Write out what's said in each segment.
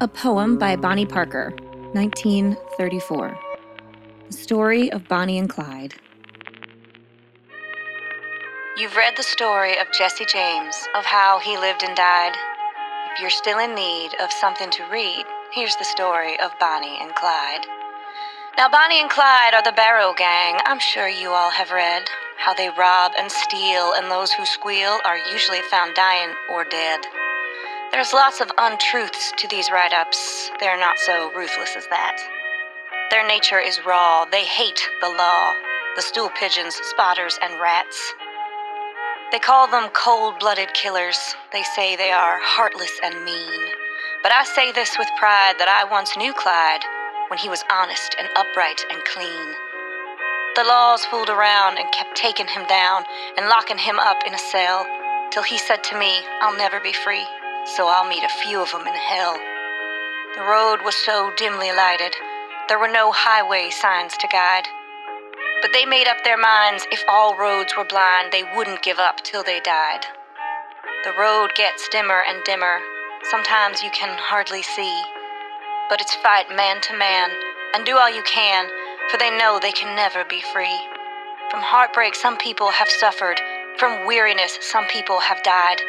A poem by Bonnie Parker, 1934. The story of Bonnie and Clyde. You've read the story of Jesse James, of how he lived and died. If you're still in need of something to read, here's the story of Bonnie and Clyde. Now, Bonnie and Clyde are the Barrow Gang. I'm sure you all have read how they rob and steal, and those who squeal are usually found dying or dead. There's lots of untruths to these write ups. They're not so ruthless as that. Their nature is raw. They hate the law, the stool pigeons, spotters, and rats. They call them cold blooded killers. They say they are heartless and mean. But I say this with pride that I once knew Clyde when he was honest and upright and clean. The laws fooled around and kept taking him down and locking him up in a cell till he said to me, I'll never be free, so I'll meet a few of them in hell. The road was so dimly lighted, there were no highway signs to guide. But they made up their minds if all roads were blind, they wouldn't give up till they died. The road gets dimmer and dimmer, sometimes you can hardly see. But it's fight man to man, and do all you can, for they know they can never be free. From heartbreak, some people have suffered, from weariness, some people have died.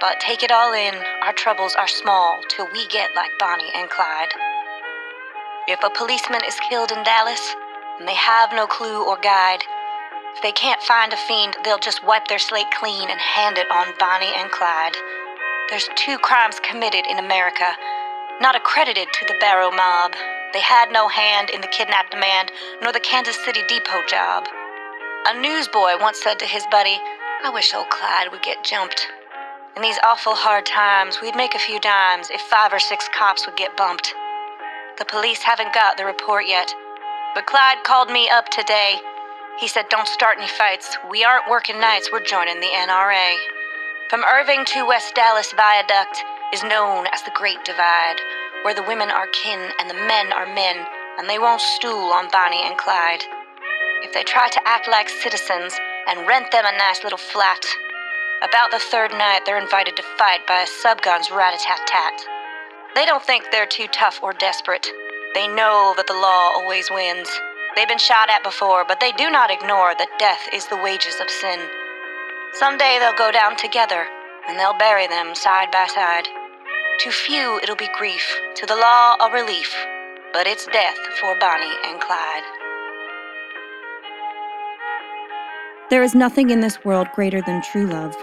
But take it all in, our troubles are small till we get like Bonnie and Clyde. If a policeman is killed in Dallas, and they have no clue or guide, if they can't find a fiend, they'll just wipe their slate clean and hand it on Bonnie and Clyde. There's two crimes committed in America, not accredited to the Barrow mob. They had no hand in the kidnapped demand, nor the Kansas City depot job. A newsboy once said to his buddy, I wish old Clyde would get jumped. In these awful hard times, we'd make a few dimes if five or six cops would get bumped. The police haven't got the report yet, but Clyde called me up today. He said, Don't start any fights. We aren't working nights, we're joining the NRA. From Irving to West Dallas Viaduct is known as the Great Divide, where the women are kin and the men are men, and they won't stool on Bonnie and Clyde. If they try to act like citizens and rent them a nice little flat, about the third night they're invited to fight by a subgun's rat a tat tat. They don't think they're too tough or desperate. They know that the law always wins. They've been shot at before, but they do not ignore that death is the wages of sin. Someday they'll go down together, and they'll bury them side by side. To few it'll be grief, to the law a relief, but it's death for Bonnie and Clyde. There is nothing in this world greater than true love.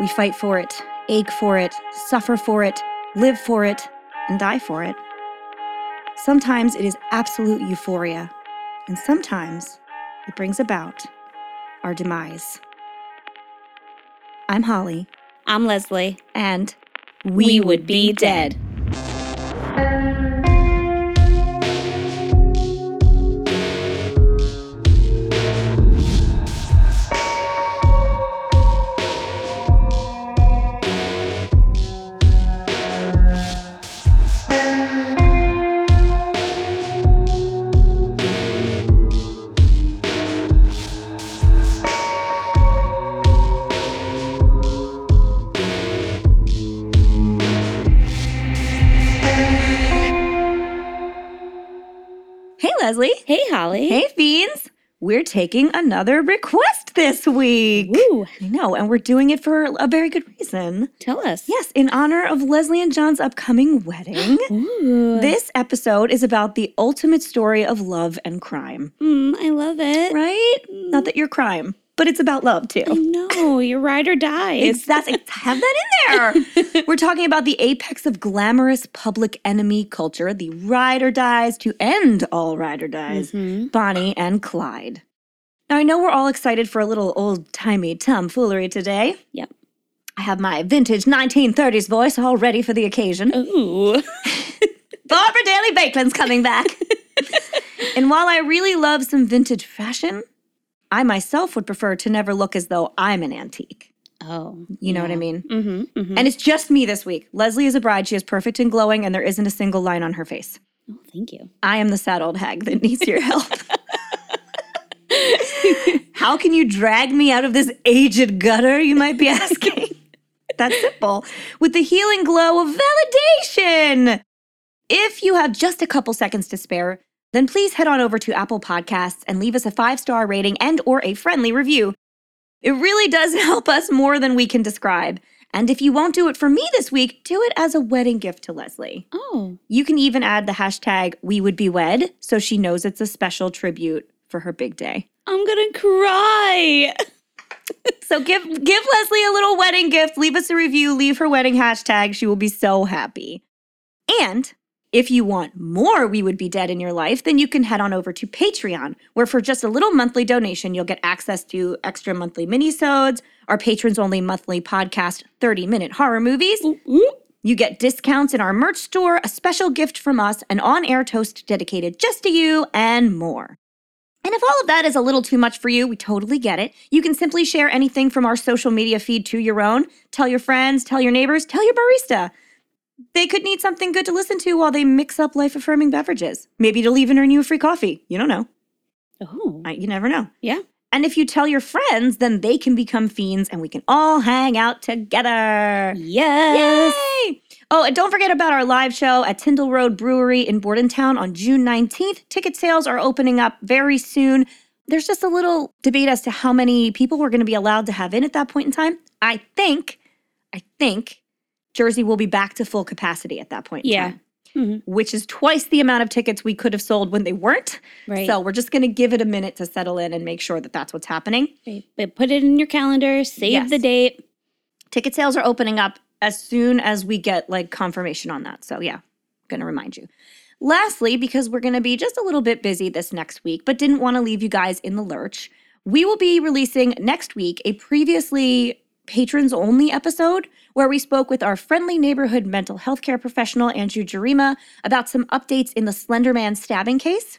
We fight for it, ache for it, suffer for it, live for it, and die for it. Sometimes it is absolute euphoria, and sometimes it brings about our demise. I'm Holly, I'm Leslie. and We would be dead. Hey, Holly. Hey, Fiends. We're taking another request this week. Woo. I know, and we're doing it for a very good reason. Tell us. Yes, in honor of Leslie and John's upcoming wedding. Ooh. This episode is about the ultimate story of love and crime, Mm, I love it. right? Not that you're crime, but it's about love too. I know. Your ride or die. It's that's have that in there. We're talking about the apex of glamorous public enemy culture, the ride or dies to end all ride or dies, Mhm. Bonnie and Clyde. Now I know we're all excited for a little old timey tomfoolery today. Yep. I have my vintage 1930s voice all ready for the occasion. Ooh. Barbara Daly Baekeland's coming back. and while I really love some vintage fashion, I myself would prefer to never look as though I'm an antique. Oh. You know what I mean? Mm-hmm. mm-hmm. And it's just me this week. Leslie is a bride. She is perfect and glowing, and there isn't a single line on her face. Oh, thank you. I am the sad old hag that needs your help. How can you drag me out of this aged gutter, you might be asking? That's simple. With the healing glow of validation. If you have just a couple seconds to spare, then please head on over to Apple Podcasts and leave us a five-star rating and or a friendly review. It really does help us more than we can describe. And if you won't do it for me this week, do it as a wedding gift to Leslie. Oh, You can even add the hashtag we would be wed so she knows it's a special tribute for her big day. I'm gonna cry. So give give Leslie a little wedding gift, leave us a review, leave her wedding hashtag. She will be so happy. And if you want more We Would Be Dead in your life, then you can head on over to Patreon, where for just a little monthly donation, you'll get access to extra monthly minisodes, our patrons only monthly podcast 30-minute horror movies, You get discounts in our merch store, a special gift from us, an on air toast dedicated just to you, and more. And if all of that is a little too much for you, we totally get it. You can simply share anything from our social media feed to your own. Tell your friends, tell your neighbors, tell your barista. They could need something good to listen to while they mix up life affirming beverages. Maybe it'll even earn you a free coffee. You don't know. Oh, I- You never know. yeah. And if you tell your friends, then they can become fiends and we can all hang out together. Yes. Yay! Oh, and don't forget about our live show at Tyndall Road Brewery in Bordentown on June 19th. Ticket sales are opening up very soon. There's just a little debate as to how many people we're going to be allowed to have in at that point in time. I think, I think Jersey will be back to full capacity at that point in Yeah. time, Mhm. which is twice the amount of tickets we could have sold when they weren't. Right. So we're just going to give it a minute to settle in and make sure that that's what's happening. Right. But put it in your calendar. Save Yes. the date. Ticket sales are opening up as soon as we get like confirmation on that. So yeah, going to remind you. Lastly, because we're going to be just a little bit busy this next week, but didn't want to leave you guys in the lurch, we will be releasing next week a previously patrons only episode where we spoke with our friendly neighborhood mental health care professional Andrew Jarima about some updates in the Slenderman stabbing case,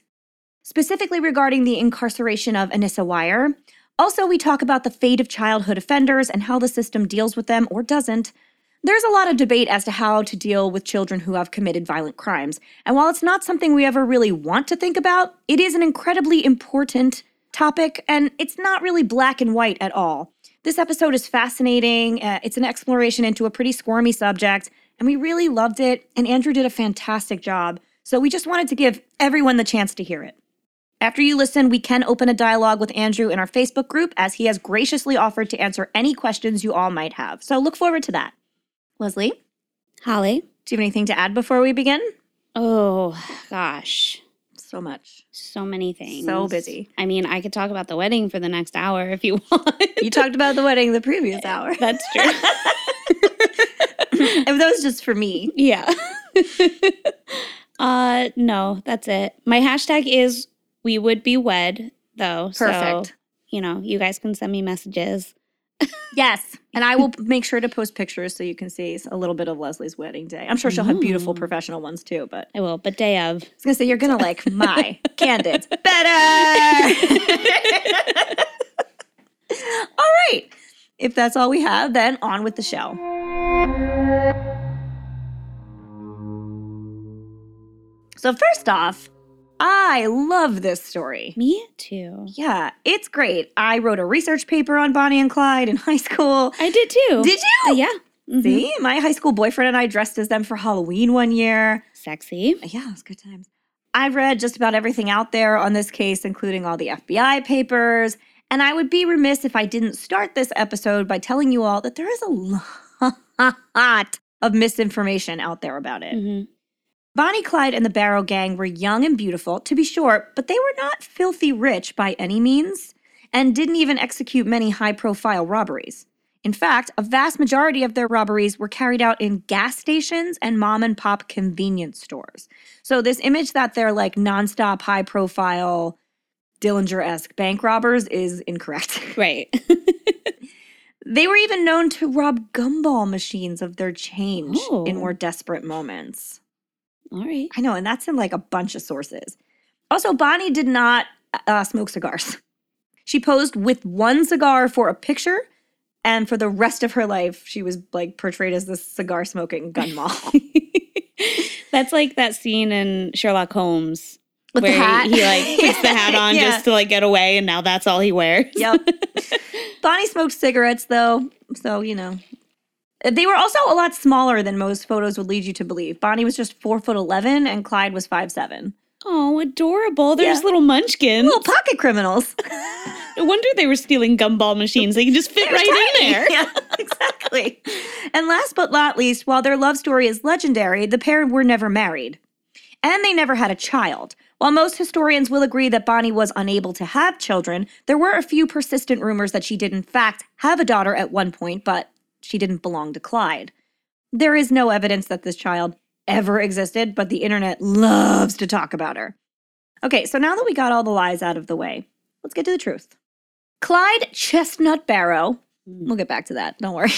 specifically regarding the incarceration of Anissa Weier. Also, we talk about the fate of childhood offenders and how the system deals with them or doesn't. There's a lot of debate as to how to deal with children who have committed violent crimes. And while it's not something we ever really want to think about, it is an incredibly important topic and it's not really black and white at all. This episode is fascinating. Uh, it's an exploration into a pretty squirmy subject, and we really loved it. And Andrew did a fantastic job. So we just wanted to give everyone the chance to hear it. After you listen, we can open a dialogue with Andrew in our Facebook group as he has graciously offered to answer any questions you all might have. So look forward to that. Leslie, Holly. do you have anything to add before we begin? Oh, gosh. So much. So many things. So busy. I mean, I could talk about the wedding for the next hour if you want. You talked about the wedding the previous hour. That's true. And that was just for me. yeah. uh no, that's it. My hashtag is we would be wed though. So, Perfect. you know, you guys can send me messages. Yes. And I will make sure to post pictures so you can see a little bit of Leslie's wedding day. I'm sure she'll have beautiful mm. professional ones too, but I will, but day of. I was gonna say you're gonna like my candidates better. all right. If that's all we have, then on with the show. So first off, I love this story. Me too. Yeah, it's great. I wrote a research paper on Bonnie and Clyde in high school. I did too. Did Uh, you? yeah. Mhm. See, my high school boyfriend and I dressed as them for Halloween one year. Sexy. Yeah, it was good times. I read just about everything out there on this case, including all the FBI papers. And I would be remiss if I didn't start this episode by telling you all that there is a lot of misinformation out there about it. Mhm. Bonnie Clyde and the Barrow Gang were young and beautiful, to be sure, but they were not filthy rich by any means and didn't even execute many high profile robberies. In fact, a vast majority of their robberies were carried out in gas stations and mom and pop convenience stores. So, this image that they're like nonstop, high profile, Dillinger esque bank robbers is incorrect. Right. they were even known to rob gumball machines of their change in Oh. more desperate moments. All right. I know, and that's in like a bunch of sources. Also, Bonnie did not uh, smoke cigars. She posed with one cigar for a picture, and for the rest of her life, she was like portrayed as this cigar smoking gun moll. That's like that scene in Sherlock Holmes With where the hat. he like puts the hat on Yeah. just to like get away, and now that's all he wears. yep. Bonnie smoked cigarettes though, so you know, They were also a lot smaller than most photos would lead you to believe. Bonnie was just four foot eleven, and Clyde was five seven. Oh, adorable. They're Yeah. just little munchkins. Little pocket criminals. No wonder they were stealing gumball machines. They can just fit They're right tiny. in there. Yeah, exactly. And last but not least, while their love story is legendary, the pair were never married. And they never had a child. While most historians will agree that Bonnie was unable to have children, there were a few persistent rumors that she did, in fact, have a daughter at one point, but she didn't belong to Clyde. There is no evidence that this child ever existed, but the internet loves to talk about her. Okay, so now that we got all the lies out of the way, let's get to the truth. Clyde Chestnut Barrow, hmm. we'll get back to that, don't worry,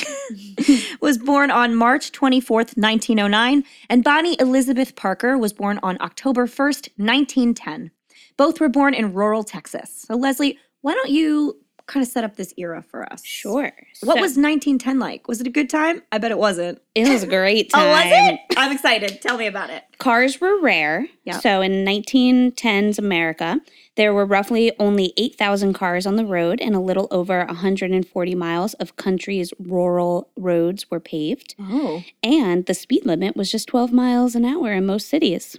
was born on March 24th, 1909, and Bonnie Elizabeth Parker was born on October 1st, 1910. Both were born in rural Texas. So, Leslie, why don't you kind of set up this era for us? Sure. What So- was 1910 like? Was it a good time? I bet it wasn't. it? Was a great time. Oh, was it? I'm excited. Tell me about it. Cars were rare. Yep. So in 1910's America, there were roughly only 8,000 cars on the road, and a little over 140 miles of country's rural roads were paved. Oh. And the speed limit was just 12 miles an hour in most cities.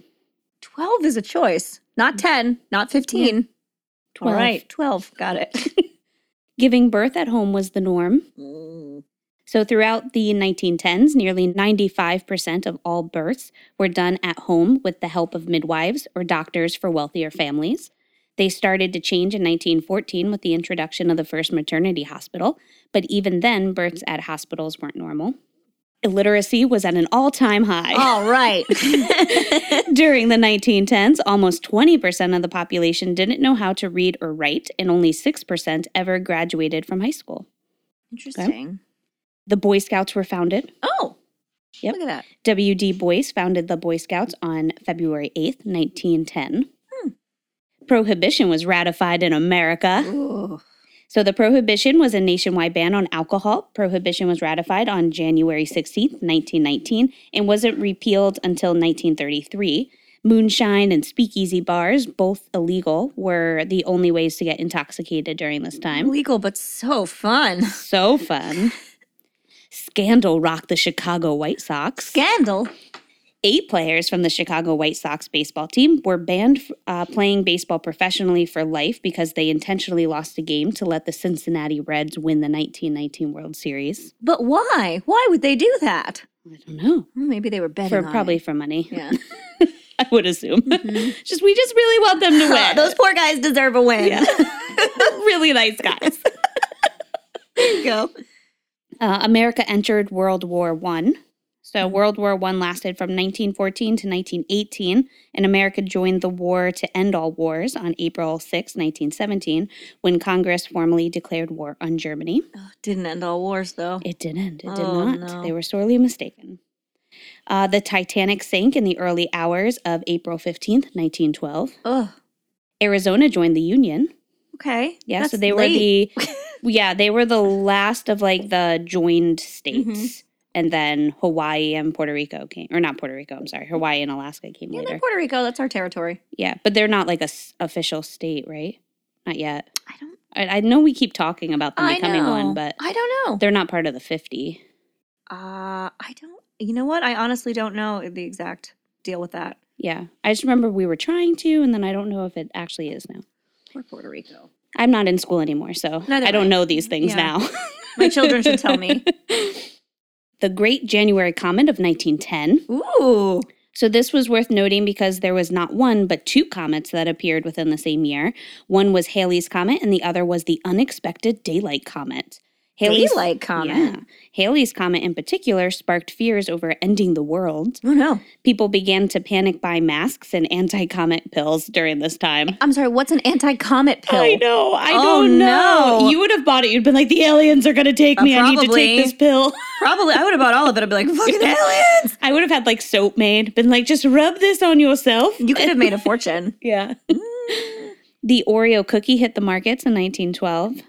12 is a choice, not 10, not 15. All 12. right, 12. Got it. Giving birth at home was the norm. Mm. So, throughout the 1910s, nearly 95% of all births were done at home with the help of midwives or doctors for wealthier families. They started to change in 1914 with the introduction of the first maternity hospital, but even then, births at hospitals weren't normal. Illiteracy was at an all time high. All right. During the 1910s, almost 20% of the population didn't know how to read or write, and only 6% ever graduated from high school. Interesting. The Boy Scouts were founded. Oh, Yep. look at that. W.D. Boyce founded the Boy Scouts on February 8th, 1910. Hmm. Prohibition was ratified in America. Ooh. So the prohibition was a nationwide ban on alcohol. Prohibition was ratified on January 16, 1919, and wasn't repealed until 1933. Moonshine and speakeasy bars, both illegal, were the only ways to get intoxicated during this time. Illegal, but so fun. So fun. Scandal rocked the Chicago White Sox. Scandal. Eight players from the Chicago White Sox baseball team were banned uh, playing baseball professionally for life because they intentionally lost a game to let the Cincinnati Reds win the 1919 World Series. But why? Why would they do that? I don't know. Well, maybe they were betting For on probably it. for money, Yeah. I would assume. Mhm. just we just really want them to win. Those poor guys deserve a win. Yeah. really nice guys. there you go. Uh, America entered World War One. So World War One lasted from 1914 to 1918, and America joined the war to end all wars on April 6, 1917, when Congress formally declared war on Germany. Oh, didn't end all wars, though. It didn't. It did Oh, not. no. They were sorely mistaken. Uh, the Titanic sank in the early hours of April 15th, 1912. Ugh. Arizona joined the Union. Okay. Yeah, so they late. were the yeah, they were the last of like the joined states. Mhm. And then Hawaii and Puerto Rico came or not Puerto Rico, I'm sorry. Hawaii and Alaska came Yeah, later. Puerto Rico. That's our territory. Yeah, but they're not like a s- official state, right? Not yet. I don't. I, I know we keep talking about them I becoming know. one, but I don't know. they're not part of the 50. Uh, I don't. You know what? I honestly don't know the exact deal with that. Yeah. I just remember we were trying to and then I don't know if it actually is now. Or Puerto Rico. I'm not in school anymore, so Neither I don't I. know these things Yeah. now. My children should tell me. the Great January Comet of 1910 Ooh. So this was worth noting because there was not one but two comets that appeared within the same year. One was Halley's comet and the other was the unexpected daylight comet. Halley's Daylight comet. Yeah. Halley's comet in particular sparked fears over ending the world. Oh no. People began to panic buy masks and anti-comet pills during this time. I'm sorry. What's an anti-comet pill? I know, I Oh, don't know. no. You would have bought it. You'd been like, the aliens are going to take Uh, me. I need to take this pill. Probably. I would have bought all of it. I'd be like, fucking the aliens. I would have had like soap made, been like, just rub this on yourself. You could have made a fortune. Yeah. The Oreo cookie hit the markets in 1912,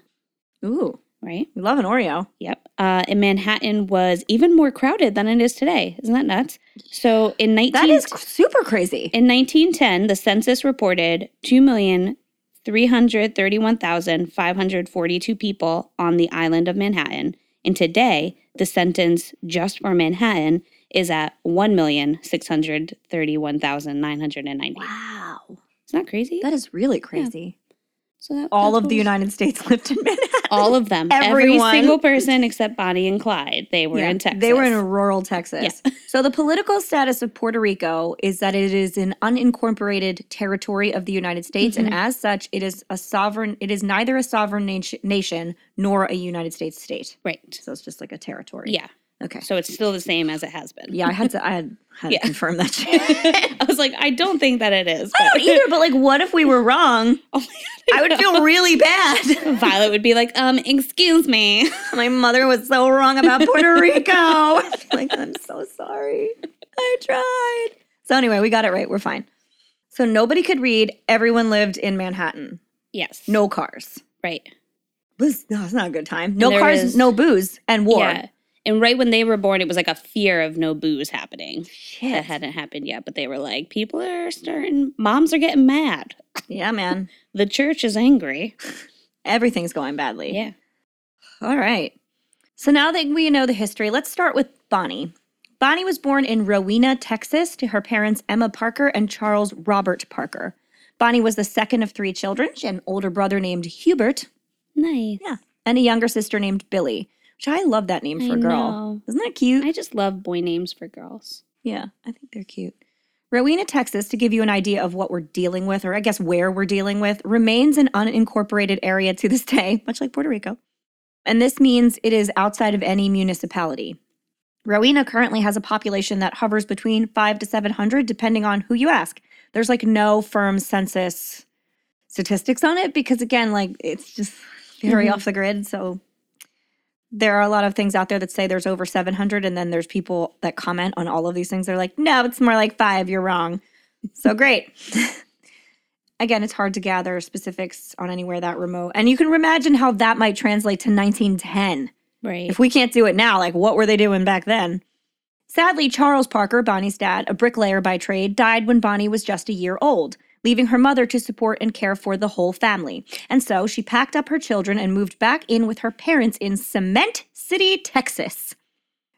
Ooh, right? we love an Oreo. Yep. Uh, and Manhattan was even more crowded than it is today. Isn't that nuts? So in 19 That is super crazy. in 1910, the census reported 2,331,542 people on the island of Manhattan. And today, the sentence just for Manhattan is at 1,631,990. Wow. Isn't that crazy? That is really crazy. So that, All of the United States lived in Manhattan. all of them. Every single person except Bonnie and Clyde. They were Yeah, in Texas. They were in rural Texas. so the political status of Puerto Rico is that it is an unincorporated territory of the United States, and mm-hmm. as such, it is a sovereign. It is neither a sovereign nation, nation nor a United States state. right. So it's just like a territory. Yeah. Okay. So it's still the same as it has been. Yeah, I had to. I had, had Yeah. to confirm that. I was like, I don't think that it is. I but- don't either, but like, what if we were wrong? Oh my I would feel really bad. Violet would be like, um, excuse me. My mother was so wrong about Puerto Rico. like, I'm so sorry. I tried. So anyway, we got it right. We're fine. So nobody could read. Everyone lived in Manhattan. Yes. No cars. Right. It Was no, it's not a good time. No cars, is- no booze, and war. Yeah. And right when they were born, it was like a fear of no booze happening. Shit. That hadn't happened yet, but they were like, people are starting, moms are getting mad. Yeah, man. The church is angry. Everything's going badly. Yeah. All right. So now that we know the history, let's start with Bonnie. Bonnie was born in Rowena, Texas, to her parents Emma Parker and Charles Robert Parker. Bonnie was the second of three children. She had an older brother named Hubert, Nice. yeah, and a younger sister named Billie, which I love that name for I a girl. know. Isn't that cute? I just love boy names for girls. Yeah, I think they're cute. Rowena, Texas, to give you an idea of what we're dealing with, or I guess where we're dealing with, remains an unincorporated area to this day, much like Puerto Rico. And this means it is outside of any municipality. Rowena currently has a population that hovers between five to 700, depending on who you ask. There's like no firm census statistics on it because, again, like it's just very Mhm. off the grid. So there are a lot of things out there that say there's over 700 and then there's people that comment on all of these things. They're like no it's more like five you're wrong. So great. Again it's hard to gather specifics on anywhere that remote and you can imagine how that might translate to 1910 Right. if we can't do it now like what were they doing back then? Sadly charles parker bonnie's dad a bricklayer by trade died when bonnie was just a year old leaving her mother to support and care for the whole family. And so she packed up her children and moved back in with her parents in Cement City, Texas.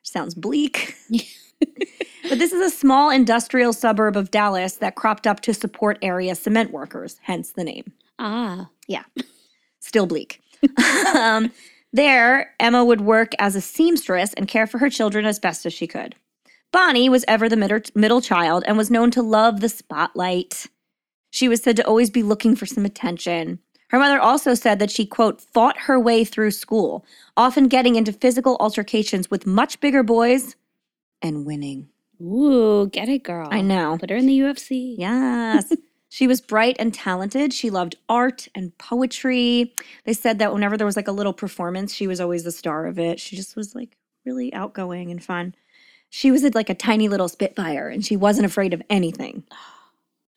Sounds bleak. but this is a small industrial suburb of Dallas that cropped up to support area cement workers, hence the name. ah. Yeah. Still bleak. um, there, Emma would work as a seamstress and care for her children as best as she could. Bonnie was ever the middle, middle child and was known to love the spotlight. She was said to always be looking for some attention. Her mother also said that she, quote, fought her way through school, often getting into physical altercations with much bigger boys and winning. Ooh, get it, girl. I know. Put her in the UFC. Yes. she was bright and talented. She loved art and poetry. They said that whenever there was like a little performance, she was always the star of it. She just was like really outgoing and fun. She was like a tiny little spitfire and she wasn't afraid of anything.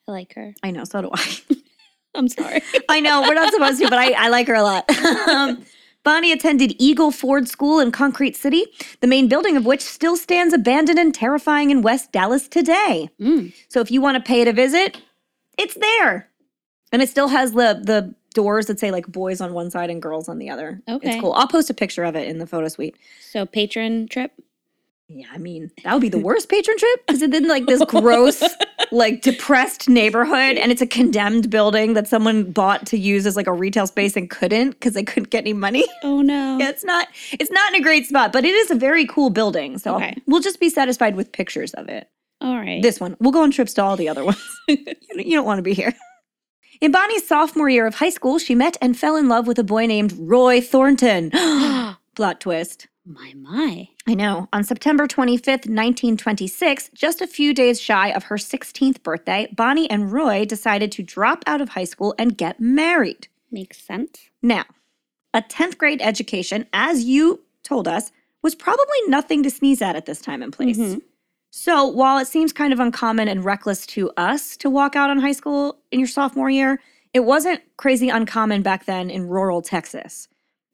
I like her. I know, so do I. I'm sorry. I know, we're not supposed to, but I, I like her a lot. um, Bonnie attended Eagle Ford School in Concrete City, the main building of which still stands abandoned and terrifying in West Dallas today. Mm. So if you want to pay it a visit, it's there. And it still has the the doors that say like boys on one side and girls on the other. Okay. It's cool. I'll post a picture of it in the photo suite. So patron trip. Yeah, I mean, that would be the worst patron trip because it's in like this gross, like depressed neighborhood and it's a condemned building that someone bought to use as like a retail space and couldn't because they couldn't get any money. Oh no. Yeah, it's not it's not in a great spot, but it is a very cool building. So Okay. we'll just be satisfied with pictures of it. All right. This one. We'll go on trips to all the other ones. you don't- you don't want to be here. In Bonnie's sophomore year of high school, she met and fell in love with a boy named Roy Thornton. Plot twist. My my. I know. On September 25th, 1926, just a few days shy of her 16th birthday, Bonnie and Roy decided to drop out of high school and get married. Makes sense. Now, a 10th grade education, as you told us, was probably nothing to sneeze at at this time and place. Mhm. So, while it seems kind of uncommon and reckless to us to walk out on high school in your sophomore year, it wasn't crazy uncommon back then in rural Texas.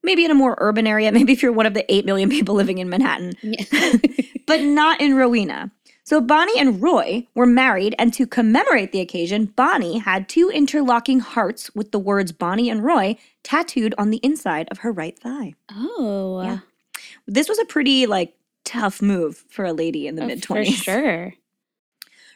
Maybe in a more urban area, maybe if you're one of the 8 million people living in Manhattan, Yeah. but not in Rowena. So, Bonnie and Roy were married, and to commemorate the occasion, Bonnie had two interlocking hearts with the words Bonnie and Roy tattooed on the inside of her right thigh. oh. Yeah. This was a pretty like tough move for a lady in the Oh, mid For 20s. sure.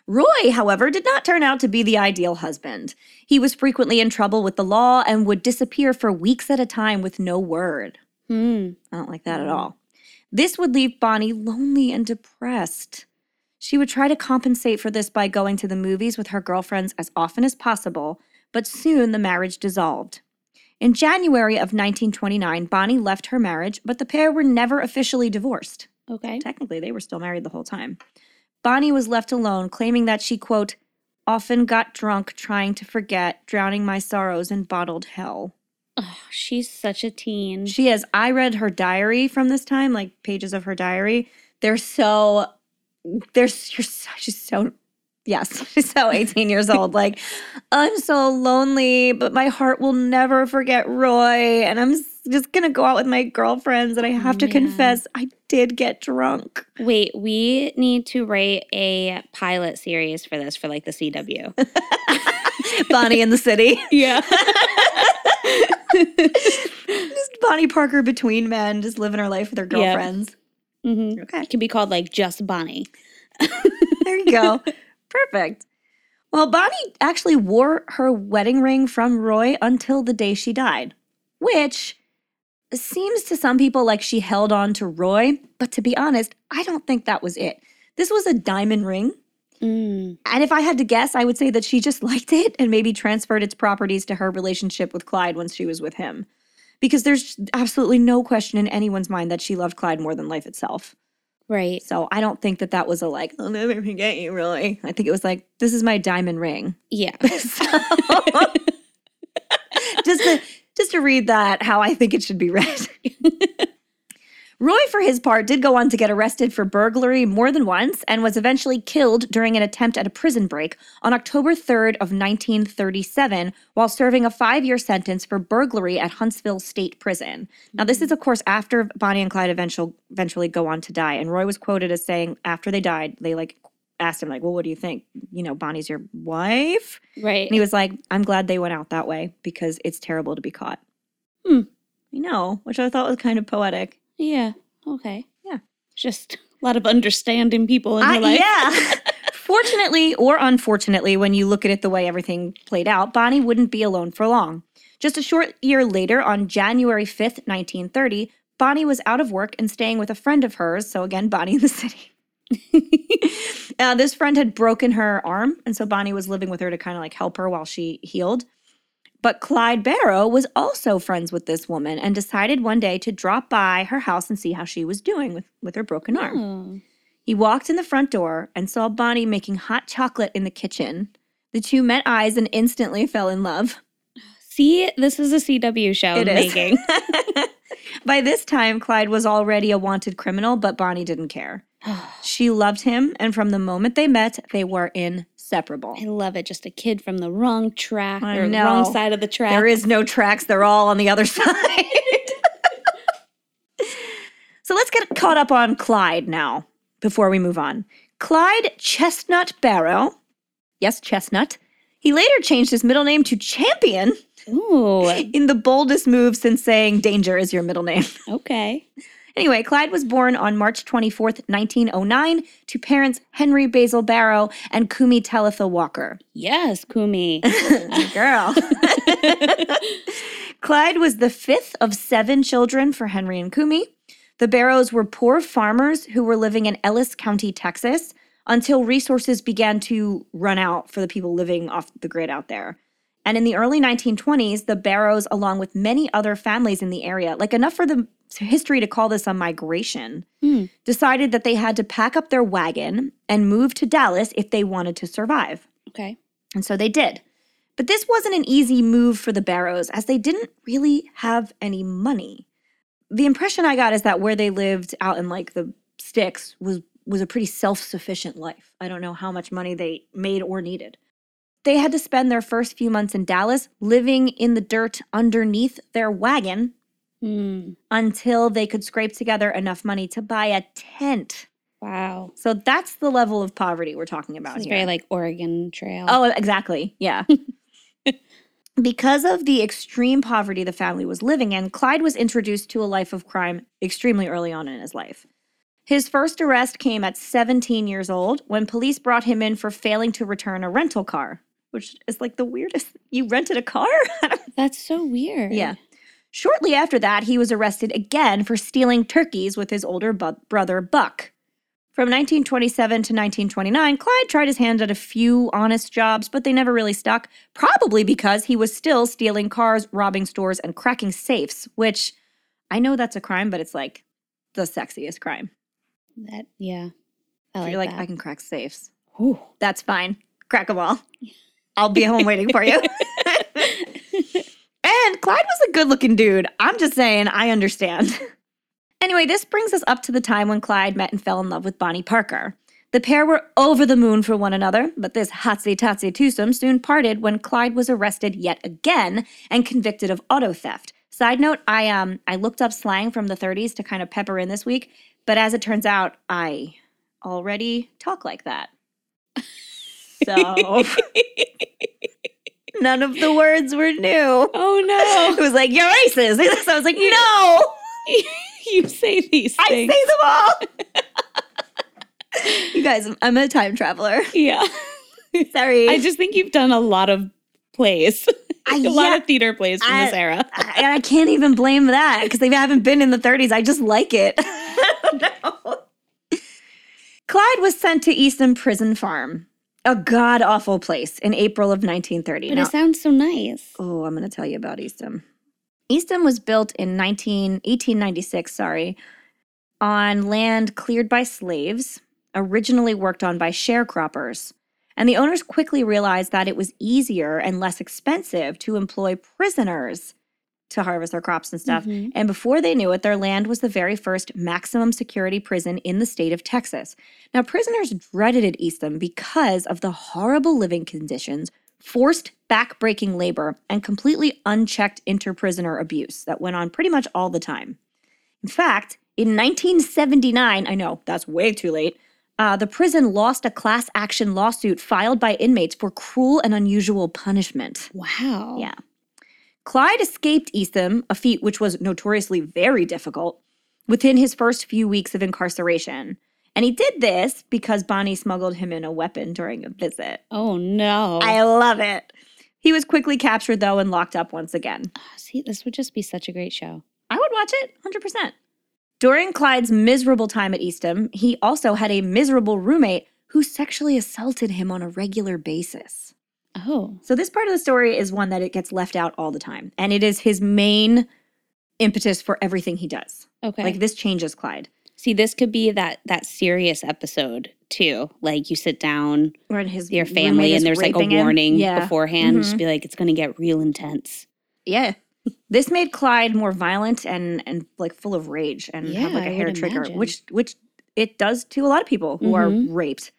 Roy, however, did not turn out to be the ideal husband. He was frequently in trouble with the law and would disappear for weeks at a time with no word. Hmm. I don't like that at all. This would leave Bonnie lonely and depressed. She would try to compensate for this by going to the movies with her girlfriends as often as possible, but soon the marriage dissolved. In January of 1929, Bonnie left her marriage, but the pair were never officially divorced. Okay. Technically, they were still married the whole time. Bonnie was left alone, claiming that she, quote, often got drunk trying to forget, drowning my sorrows in bottled hell. Oh, she's such a teen. She is. I read her diary from this time, like pages of her diary. They're so, they're you're so, she's so, yes, so 18 years old. Like, I'm so lonely, but my heart will never forget Roy, and I'm just gonna go out with my girlfriends, and I have to man. confess, I did get drunk. Wait, we need to write a pilot series for this for like the CW. Bonnie in the city. yeah. just Bonnie Parker between men, just living her life with her girlfriends. hmm Okay. It can be called like just Bonnie. There you go. Perfect. Well, Bonnie actually wore her wedding ring from Roy until the day she died, which seems to some people like she held on to Roy, but to be honest, I don't think that was it. This was a diamond ring. Mm. And if I had to guess, I would say that she just liked it and maybe transferred its properties to her relationship with Clyde once she was with him. Because there's absolutely no question in anyone's mind that she loved Clyde more than life itself. Right. So I don't think that that was a like, I'll never forget you, really. I think it was like, this is my diamond ring. Yeah. So- just to just to read that how I think it should be read. Roy, for his part, did go on to get arrested for burglary more than once and was eventually killed during an attempt at a prison break on October 3rd of 1937 while serving a five-year sentence for burglary at Huntsville State Prison. Now, this is, of course, after Bonnie and Clyde eventual, eventually go on to die. And Roy was quoted as saying, after they died, they like asked him, like, well, what do you think? You know, Bonnie's your wife? Right. And he was like, I'm glad they went out that way because it's terrible to be caught. Hmm. I know, which I thought was kind of poetic. Yeah. Okay. Yeah. Just a lot of understanding people in I- life. yeah. Fortunately or unfortunately, when you look at it the way everything played out, Bonnie wouldn't be alone for long. Just a short year later, on January 5th, 1930, Bonnie was out of work and staying with a friend of hers. So, again, Bonnie in the city. uh, this friend had broken her arm, and so Bonnie was living with her to kind of like help her while she healed. But Clyde Barrow was also friends with this woman and decided one day to drop by her house and see how she was doing with, with her broken arm. Oh. He walked in the front door and saw Bonnie making hot chocolate in the kitchen. The two met eyes and instantly fell in love. See, this is a CW show It making. By this time, Clyde was already a wanted criminal, but Bonnie didn't care. She loved him, and from the moment they met, they were inseparable. I love it. Just a kid from the wrong track I or know. wrong side of the track. There is no tracks, they're all on the other side. so let's get caught up on Clyde now before we move on. Clyde Chestnut Barrow. Yes, Chestnut. He later changed his middle name to Champion Ooh. in the boldest move since saying danger is your middle name. Okay. Anyway, Clyde was born on March 24th, 1909, to parents Henry Basil Barrow and Cumie Talitha Walker. Yes, Cumie. Girl. Clyde was the fifth of seven children for Henry and Cumie. The Barrows were poor farmers who were living in Ellis County, Texas, until resources began to run out for the people living off the grid out there. And in the early 1920s, the Barrows, along with many other families in the area, like enough for the history to call this a migration, Hmm. decided that they had to pack up their wagon and move to Dallas if they wanted to survive. Okay. And so they did. But this wasn't an easy move for the Barrows as they didn't really have any money. The impression I got is that where they lived out in like the sticks was was a pretty self-sufficient life. I don't know how much money they made or needed. They had to spend their first few months in Dallas living in the dirt underneath their wagon Hmm. until they could scrape together enough money to buy a tent. Wow. So that's the level of poverty we're talking about It's here. very like Oregon Trail. Oh, exactly. Yeah. Because of the extreme poverty the family was living in, Clyde was introduced to a life of crime extremely early on in his life. His first arrest came at 17 years old when police brought him in for failing to return a rental car, which is like the weirdest. You rented a car? That's so weird. yeah. Shortly after that, he was arrested again for stealing turkeys with his older bu- brother, Buck. From 1927 to 1929, Clyde tried his hand at a few honest jobs, but they never really stuck, probably because he was still stealing cars, robbing stores, and cracking safes, which I know that's a crime, but it's like the sexiest crime. That yeah. I If like you're like, that. I can crack safes. Ooh. That's fine. Crack them all. I'll be home waiting for you. and Clyde was a good looking dude. I'm just saying, I understand. anyway, this brings us up to the time when Clyde met and fell in love with Bonnie Parker. The pair were over the moon for one another, but this hotsy totsy twosome soon parted when Clyde was arrested yet again and convicted of auto theft. Side note, I um I looked up slang from the 30s to kind of pepper in this week, but as it turns out, I already talk like that. So none of the words were new. Oh no. It was like, you're racist. So I was like, no, you say these I say them all. you guys, I'm a time traveler. yeah. Sorry. I just think you've done a lot of plays. I- a lot of theater plays from this I- era. I, I can't even blame that because they haven't been in the 30s. I just like it. No. Clyde was sent to Eastham Prison Farm, a god awful place, in April of 1930. But Now- it sounds so nice. Oh, I'm going to tell you about Eastham. Eastham was built in 19, 1896, sorry, on land cleared by slaves, originally worked on by sharecroppers. And the owners quickly realized that it was easier and less expensive to employ prisoners to harvest their crops and stuff. Mhm. And before they knew it, their land was the very first maximum security prison in the state of Texas. Now, prisoners dreaded at Eastham because of the horrible living conditions, forced backbreaking labor, and completely unchecked interprisoner abuse that went on pretty much all the time. In fact, in 1979, I know that's way too late, uh, the prison lost a class action lawsuit filed by inmates for cruel and unusual punishment. Wow. Yeah. Clyde escaped Eastham, a feat which was notoriously very difficult, within his first few weeks of incarceration. And he did this because Bonnie smuggled him in a weapon during a visit. Oh no. I love it. He was quickly captured, though, and locked up once again. Ah, see, this would just be such a great show. I would watch it 100%. During Clyde's miserable time at Eastham, he also had a miserable roommate who sexually assaulted him on a regular basis. Oh. So this part of the story is one that it gets left out all the time, and it is his main impetus for everything he does. Okay. Like this changes Clyde. See, this could be that that serious episode too. Like you sit down Or his with your family and there's like a warning Yeah. beforehand. Mhm. Just be like, it's gonna get real intense. Yeah. This made Clyde more violent and and like full of rage and have like a hair trigger, imagine. which which it does to a lot of people who are Mhm. raped.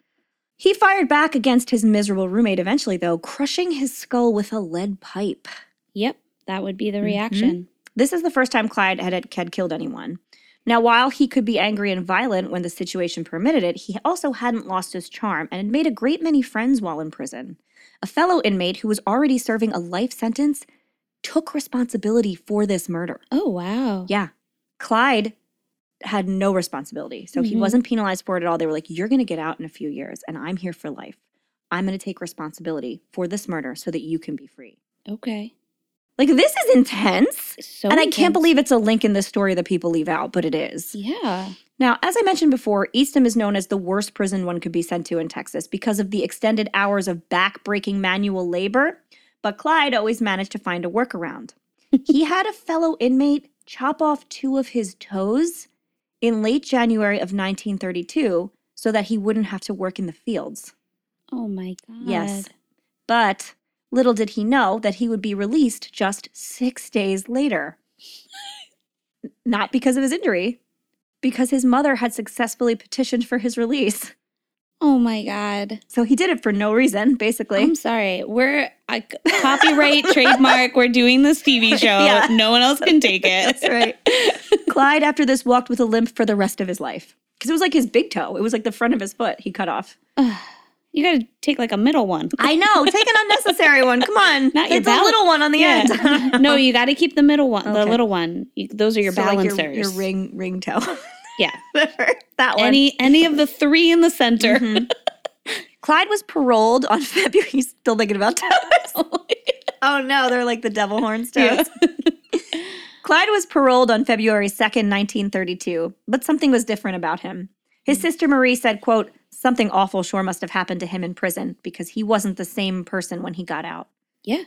He fired back against his miserable roommate eventually, though, crushing his skull with a lead pipe. Yep. That would be the Mhm. reaction. This is the first time Clyde had, had killed anyone. Now, while he could be angry and violent when the situation permitted it, he also hadn't lost his charm and had made a great many friends while in prison. A fellow inmate who was already serving a life sentence took responsibility for this murder. Oh wow. Yeah. Clyde had no responsibility. So he Mhm. wasn't penalized for it at all. They were like, You're going to get out in a few years, and I'm here for life. I'm going to take responsibility for this murder so that you can be free. Okay. Like, this is intense. So and I can't believe it's a link in this story that people leave out, but it is. Yeah. Now, as I mentioned before, Eastham is known as the worst prison one could be sent to in Texas because of the extended hours of back-breaking manual labor. But Clyde always managed to find a workaround. he had a fellow inmate chop off two of his toes in late January of 1932 so that he wouldn't have to work in the fields. Oh my god. Yes. But little did he know that he would be released just six days later. Not because of his injury, because his mother had successfully petitioned for his release. Oh my god. So he did it for no reason, basically. I'm sorry. We're uh, a copyright trademark. We're doing this TV show. Yeah. No one else can take it. That's right. Clyde, after this, walked with a limp for the rest of his life. Because it was like his big toe. It was like the front of his foot he cut off. You got to take like a middle one. I know. Take an unnecessary one. Come on. Not your Take the bal- little one on the Yeah. end. no, you got to keep the middle one, the little one. You, those are your So, like, balancers. your, ring ring toe. Yeah. that one. Any any of the three in the center. Mhm. Clyde was paroled on February. He's still thinking about toes. oh no, they're like the devil horns toes. Clyde was paroled on February 2nd, 1932, but something was different about him. His sister Marie said, quote, something awful sure must have happened to him in prison because he wasn't the same person when he got out. Yeah.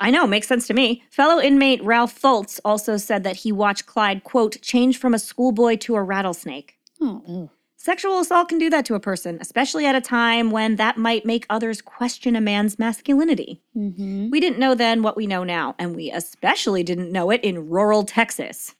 I know, makes sense to me. Fellow inmate Ralph Fultz also said that he watched Clyde, quote, change from a schoolboy to a rattlesnake. Oh. Sexual assault can do that to a person, especially at a time when that might make others question a man's masculinity. Mhm. We didn't know then what we know now, and we especially didn't know it in rural Texas.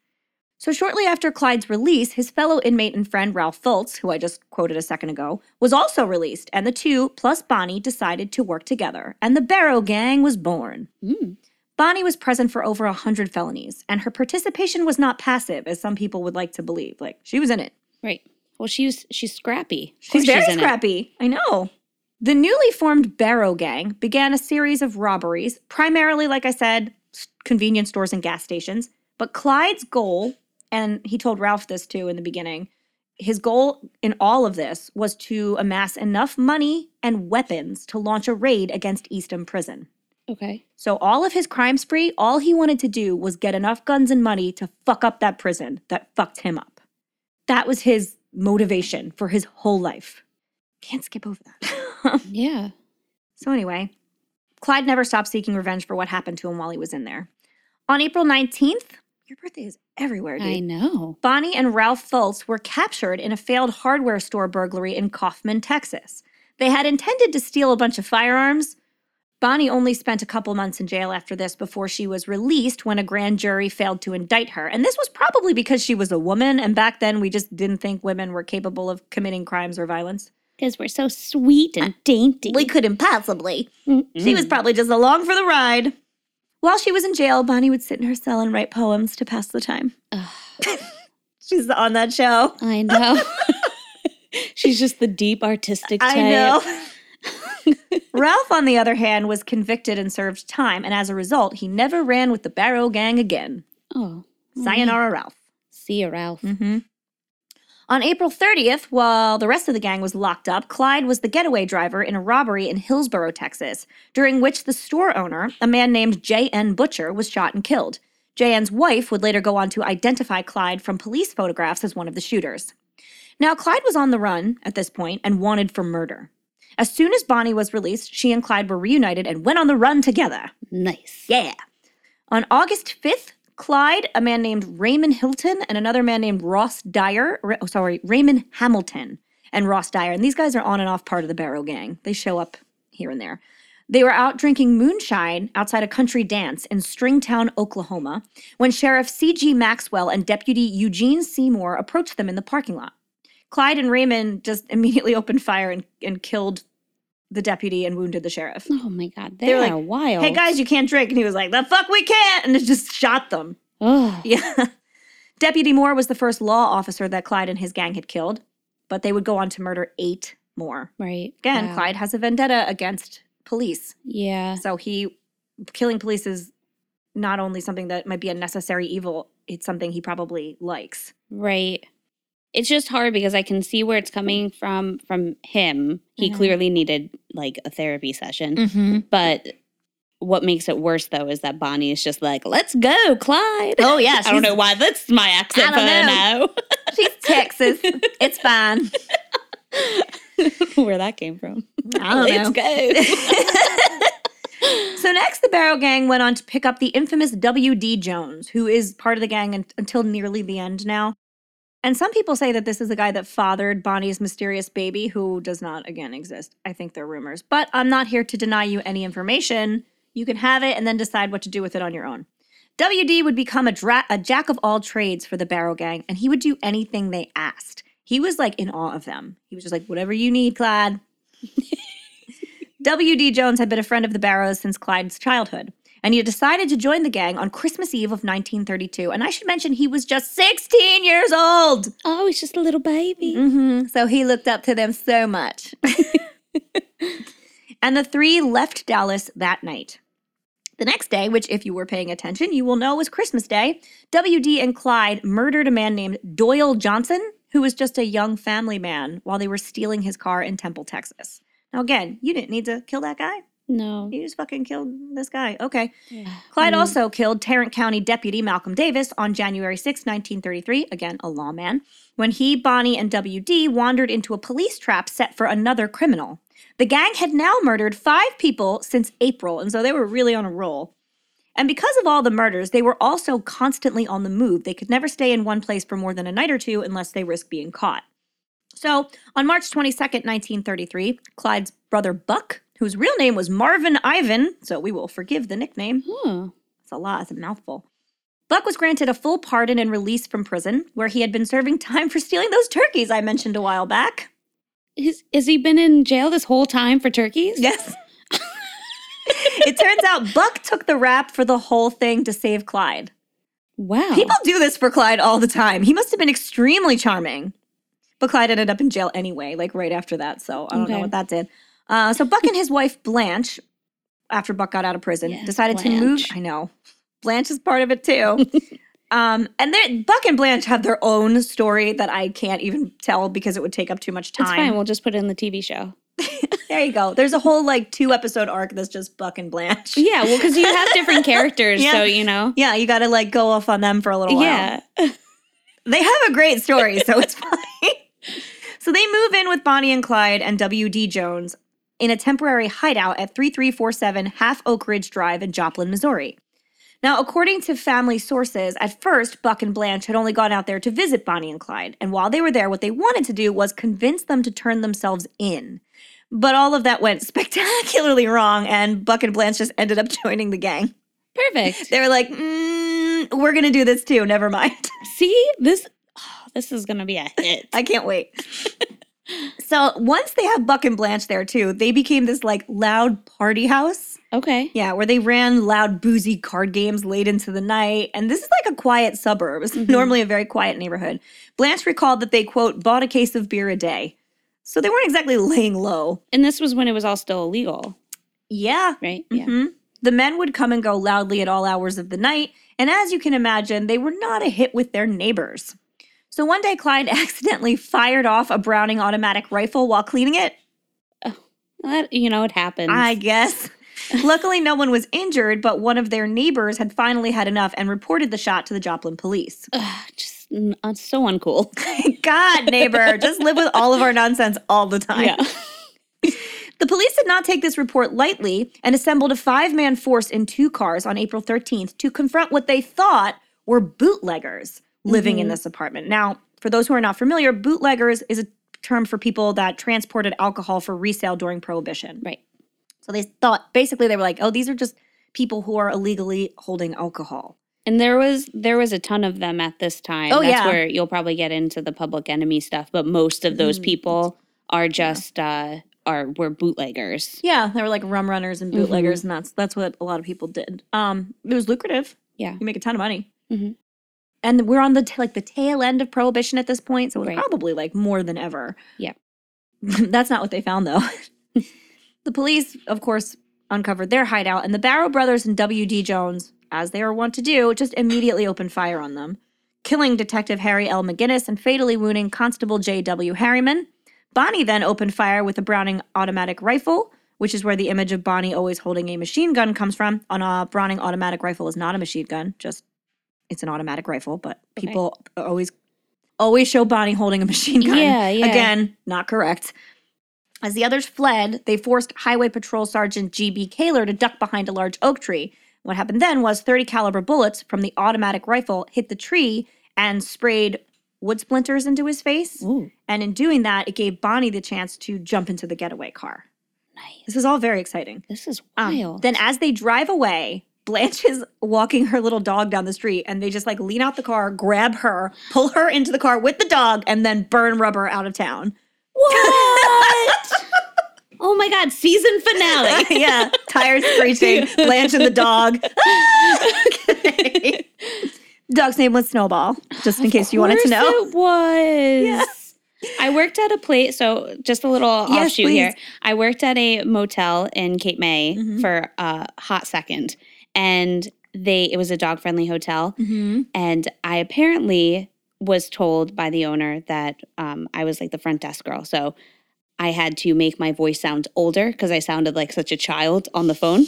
So, shortly after Clyde's release, his fellow inmate and friend Ralph Fultz, who I just quoted a second ago, was also released, and the two, plus Bonnie, decided to work together, and the Barrow Gang was born. Mm. Bonnie was present for over a 100 felonies, and her participation was not passive, as some people would like to believe. Like, she was in it. Right. Well, she's she's scrappy. She's very it. scrappy. I know. The newly formed Barrow Gang began a series of robberies, primarily, like I said, convenience stores and gas stations. But Clyde's goal, and he told Ralph this too in the beginning, his goal in all of this was to amass enough money and weapons to launch a raid against Eastham Prison. Okay. So, all of his crime spree, all he wanted to do was get enough guns and money to fuck up that prison that fucked him up. That was his motivation for his whole life. Can't skip over that. Yeah. so, anyway, Clyde never stopped seeking revenge for what happened to him while he was in there. On April 19th, your birthday is everywhere, dude. I know. Bonnie and Ralph Fultz were captured in a failed hardware store burglary in Kaufman, Texas. They had intended to steal a bunch of firearms. Bonnie only spent a couple months in jail after this before she was released when a grand jury failed to indict her. And this was probably because she was a woman, and back then we just didn't think women were capable of committing crimes or violence. Because we're so sweet and dainty. We couldn't possibly. Mm-mm. She was probably just along for the ride. While she was in jail, Bonnie would sit in her cell and write poems to pass the time. She's on that show. I know. she's just the deep artistic type. I know. Ralph, on the other hand, was convicted and served time, and as a result, he never ran with the Barrow Gang again. Oh. Sayonara, Ralph. See you, Ralph. Mm-hmm. On April 30th, while the rest of the gang was locked up, Clyde was the getaway driver in a robbery in Hillsboro, Texas, during which the store owner, a man named J.N. Butcher, was shot and killed. J.N.'s wife would later go on to identify Clyde from police photographs as one of the shooters. Now, Clyde was on the run at this point and wanted for murder. As soon as Bonnie was released, she and Clyde were reunited and went on the run together. Nice. Yeah. On August 5th, Clyde, a man named Raymond Hilton, and another man named Ross Dyer, Ra- oh, sorry, Raymond Hamilton and Ross Dyer, and these guys are on and off part of the Barrow Gang. They show up here and there. They were out drinking moonshine outside a country dance in Stringtown, Oklahoma, when Sheriff C.G. Maxwell and Deputy Eugene C. Moore approached them in the parking lot. Clyde and Raymond just immediately opened fire and, and killed the deputy and wounded the sheriff. Oh my God. They They were like, wild. Hey guys, you can't drink. And he was like, the fuck we can't. And it just shot them. Oh. Yeah. Deputy Moore was the first law officer that Clyde and his gang had killed, but they would go on to murder eight more. Right. Again, Wow. Clyde has a vendetta against police. Yeah. So he, killing police is not only something that might be a necessary evil, it's something he probably likes. Right. It's just hard because I can see where it's coming from from him. He Mhm. clearly needed like a therapy session. Mm-hmm. But what makes it worse though is that Bonnie is just like, "Let's go, Clyde." Oh, yeah. I don't know why that's my accent, I don't I She's Texas. it's fine. where that came from. I don't Let's know. go. So next, the Barrow Gang went on to pick up the infamous W.D. Jones, who is part of the gang un- until nearly the end now. And some people say that this is the guy that fathered Bonnie's mysterious baby, who does not, again, exist. I think they're rumors. But I'm not here to deny you any information. You can have it and then decide what to do with it on your own. WD would become a, dra- a jack of all trades for the Barrow Gang, and he would do anything they asked. He was like in awe of them. He was just like, whatever you need, Clyde. W.D. Jones had been a friend of the Barrows since Clyde's childhood, and he decided to join the gang on Christmas Eve of 1932. And I should mention he was just 16 years old. Oh, he's just a little baby. hmm So he looked up to them so much. And the three left Dallas that night. The next day, which, if you were paying attention, you will know was Christmas Day, WD and Clyde murdered a man named Doyle Johnson, who was just a young family man, while they were stealing his car in Temple, Texas. Now, again, you didn't need to kill that guy. No. You just fucking killed this guy. Okay. Yeah. Clyde Mm. also killed Tarrant County Deputy Malcolm Davis on January 6, 1933, again, a lawman, when he, Bonnie, and WD wandered into a police trap set for another criminal. The gang had now murdered five people since April, and so they were really on a roll. And because of all the murders, they were also constantly on the move. They could never stay in one place for more than a night or two unless they risked being caught. So, on March 22nd, 1933, Clyde's brother Buck, whose real name was Marvin Ivan, so we will forgive the nickname, hmm. Huh. it's a lot, it's a mouthful. Buck was granted a full pardon and release from prison, where he had been serving time for stealing those turkeys I mentioned a while back. Is, has he been in jail this whole time for turkeys? Yes. it turns out Buck took the rap for the whole thing to save Clyde. Wow. People do this for Clyde all the time. He must have been extremely charming. But Clyde ended up in jail anyway, like right after that. So I don't know what that did. Uh, so Buck and his wife Blanche, after Buck got out of prison, decided to move. I know. Blanche is part of it too. um, and they're- Buck and Blanche have their own story that I can't even tell because it would take up too much time. It's fine. We'll just put it in the TV show. There you go. There's a whole like two episode arc that's just Buck and Blanche. Yeah, well, because you have different characters, Yeah. so you know. Yeah, you got to like go off on them for a little while. Yeah. They have a great story, so it's fine. so they move in with Bonnie and Clyde and W.D. Jones in a temporary hideout at 3347 Half Oak Ridge Drive in Joplin, Missouri. Now, according to family sources, at first, Buck and Blanche had only gone out there to visit Bonnie and Clyde. And while they were there, what they wanted to do was convince them to turn themselves in. But all of that went spectacularly wrong, and Buck and Blanche just ended up joining the gang. Perfect. They were like, mm, we're going to do this too, never mind. See, this oh, this is gonna be a hit. I can't wait. So once they have Buck and Blanche there too, they became this like loud party house. Okay. Yeah, where they ran loud, boozy card games late into the night. And this is like a quiet suburb. It's Mhm. normally a very quiet neighborhood. Blanche recalled that they, quote, bought a case of beer a day. So they weren't exactly laying low. And this was when it was all still illegal, Yeah. right? Yeah. hmm The men would come and go loudly at all hours of the night. And as you can imagine, they were not a hit with their neighbors. So one day, Clyde accidentally fired off a Browning automatic rifle while cleaning it. That, you know, it happens. I guess. Luckily, no one was injured, but one of their neighbors had finally had enough and reported the shot to the Joplin police. Ugh, just uh, so uncool. God, neighbor, just live with all of our nonsense all the time. Yeah. The police did not take this report lightly and assembled a five man force in two cars on April 13th to confront what they thought were bootleggers living in Mhm. this apartment. Now, for those who are not familiar, bootleggers is a term for people that transported alcohol for resale during Prohibition. Right. So they thought basically they were like, oh, these are just people who are illegally holding alcohol. And there was there was a ton of them at this time. Oh, That's yeah. where you'll probably get into the public enemy stuff, but most of those Mm. people are just uh are were bootleggers. Yeah, they were like rum runners and bootleggers, and that's that's what a lot of people did. Um, it was lucrative. Yeah. you make a ton of money. Mhm. And we're on the t- like the tail end of prohibition at this point, so Right. probably like more than ever. Yeah. that's not what they found though. the police, of course, uncovered their hideout, and the Barrow brothers and W.D. Jones, as they are wont to do, just immediately opened fire on them, killing Detective Harry L. McGinnis and fatally wounding Constable J.W. Harriman. Bonnie then opened fire with a Browning automatic rifle, which is where the image of Bonnie always holding a machine gun comes from. On a Browning automatic rifle is not a machine gun, just it's an automatic rifle, but Okay. people always always show Bonnie holding a machine gun. Yeah, yeah. Again, not correct. As the others fled, they forced Highway Patrol Sergeant G.B. Kahler to duck behind a large oak tree. What happened then was 30 caliber bullets from the automatic rifle hit the tree and sprayed wood splinters into his face. Ooh, And in doing that, it gave Bonnie the chance to jump into the getaway car. nice. This is all very exciting. This is Um, wild. then, as they drive away, Blanche is walking her little dog down the street, and they just like lean out the car, grab her, pull her into the car with the dog, and then burn rubber out of town. what? oh my god, season finale. yeah, tires screeching, Blanche and the dog. Okay. Dog's name was Snowball, just in case you wanted to know. It was. Yeah. I worked at a place. So just a little Yes, offshoot please. here. I worked at a motel in Cape May Mhm. for a hot second, and they it was a dog friendly hotel, Mm-hmm. and I apparently was told by the owner that um, I was like the front desk girl. So I had to make my voice sound older because I sounded like such a child on the phone.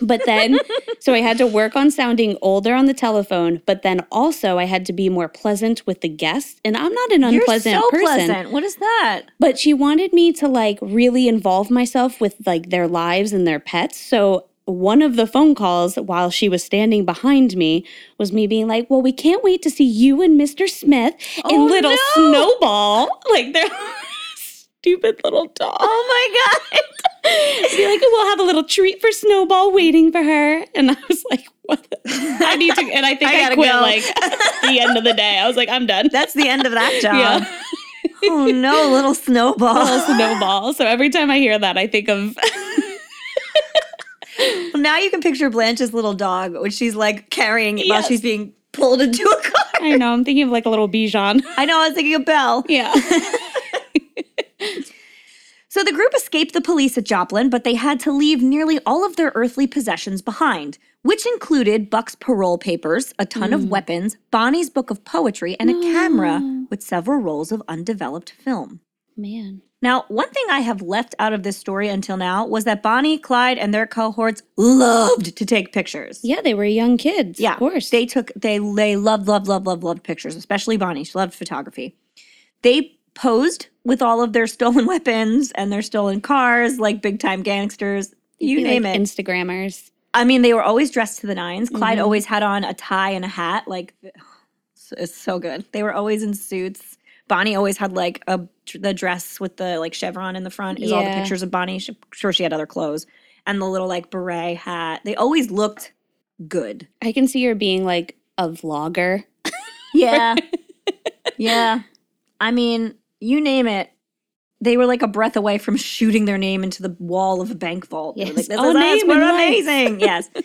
But then, so I had to work on sounding older on the telephone, but then also I had to be more pleasant with the guests. And I'm not an unpleasant You're so person. pleasant. What is that? But she wanted me to like really involve myself with like their lives and their pets. So one of the phone calls while she was standing behind me was me being like, Well, we can't wait to see you and Mr. Smith Oh, little no. snowball. Like they're stupid little dog. Oh my god. Be like, we'll have a little treat for Snowball waiting for her. And I was like, what? the- I need to, and I think I I, quit go. like the end of the day. I was like, I'm done. That's the end of that job. Yeah. Oh no, little snowball. little snowball. So every time I hear that, I think of Well, now you can picture Blanche's little dog, which she's like carrying while Yes. she's being pulled into a car. I know I'm thinking of like a little Bichon. I know, I was thinking of Belle. Yeah. So the group escaped the police at Joplin, but they had to leave nearly all of their earthly possessions behind, which included Buck's parole papers, a ton of hmm. weapons, Bonnie's book of poetry, and a camera ah. with several rolls of undeveloped film. Man. Now, one thing I have left out of this story until now was that Bonnie, Clyde, and their cohorts loved to take pictures. Yeah, they were young kids. Yeah, Of course. They took they they loved loved loved loved loved pictures, especially Bonnie. She loved photography. They posed with all of their stolen weapons and their stolen cars, like big time gangsters. You Be name like it. Instagrammers. I mean, they were always dressed to the 9s Clyde Mhm. always had on a tie and a hat. Like, it's so good. They were always in suits. Bonnie always had like a the dress with the like chevron in the front. Is all the pictures of Bonnie. She, sure, she had other clothes and the little like beret hat. They always looked good. I can see her being like a vlogger. Yeah. yeah. I mean, you name it. They were like a breath away from shooting their name into the wall of a bank vault. Yes. Like, this Oh, is us. We're amazing. yes.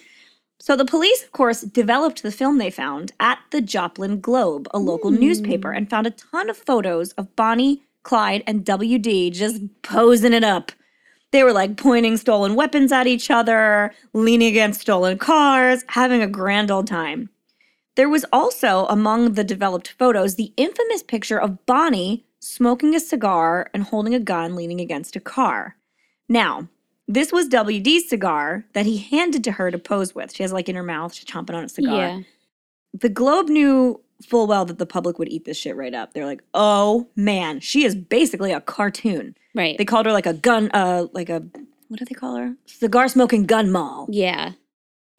So the police, of course, developed the film they found at the Joplin Globe, a local Hmm. newspaper, and found a ton of photos of Bonnie, Clyde, and WD just posing it up. They were like pointing stolen weapons at each other, leaning against stolen cars, having a grand old time. There was also, among the developed photos, the infamous picture of Bonnie smoking a cigar and holding a gun leaning against a car. Now, this was WD's cigar that he handed to her to pose with. She has like in her mouth, she's chomping on a cigar. Yeah. The Globe knew full well that the public would eat this shit right up. They're like, oh man, she is basically a cartoon. Right. They called her like a gun, uh, like a, what do they call her? Cigar smoking gun moll. yeah.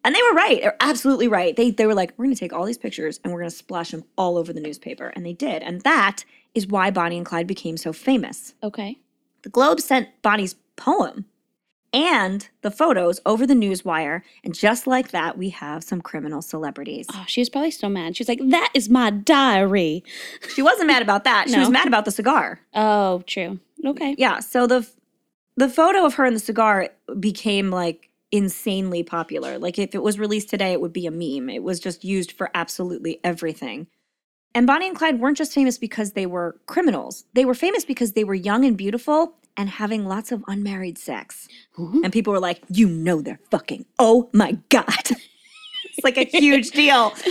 And they were right. They're absolutely right. They they were like, we're going to take all these pictures and we're going to splash them all over the newspaper, and they did. And that is why Bonnie and Clyde became so famous. Okay. The Globe sent Bonnie's poem and the photos over the news wire. and just like that, we have some criminal celebrities. Oh, she was probably so mad. She's like, that is my diary. She wasn't mad about that. She was mad about the cigar. Oh, true. Okay. Yeah. So the the photo of her and the cigar became like insanely popular. Like if it was released today, it would be a meme. It was just used for absolutely everything. And Bonnie and Clyde weren't just famous because they were criminals. They were famous because they were young and beautiful and having lots of unmarried sex. Mhm. And people were like, you know they're fucking. Oh my God. it's like a huge deal.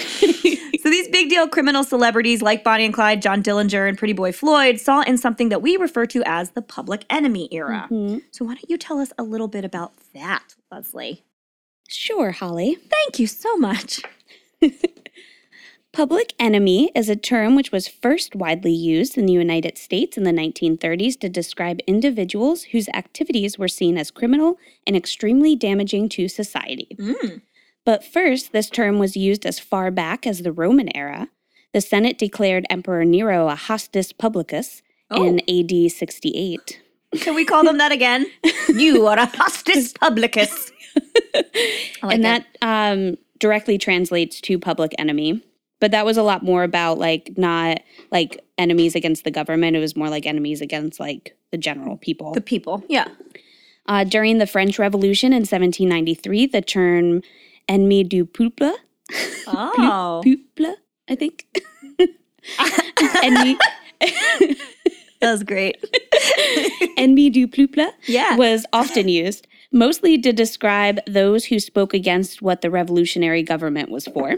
So these big deal criminal celebrities like Bonnie and Clyde, John Dillinger, and Pretty Boy Floyd saw in something that we refer to as the public enemy era. Mhm. So why don't you tell us a little bit about that, Leslie? Sure, Holly. Thank you so much. Public enemy is a term which was first widely used in the United States in the 1930s to describe individuals whose activities were seen as criminal and extremely damaging to society. Mm. But first, this term was used as far back as the Roman era. The Senate declared Emperor Nero a hostis publicus in AD 68. Can we call them that again? you are a hostis publicus. Like and that um, directly translates to public enemy. But that was a lot more about like not like enemies against the government. It was more like enemies against like the general people. the people. Yeah. Uh, during the French Revolution in 1793, the term ennemi du peuple, Oh. peuple, I think, ennemi, That was great. Ennemi du peuple Yeah. was often used, mostly to describe those who spoke against what the revolutionary government was for.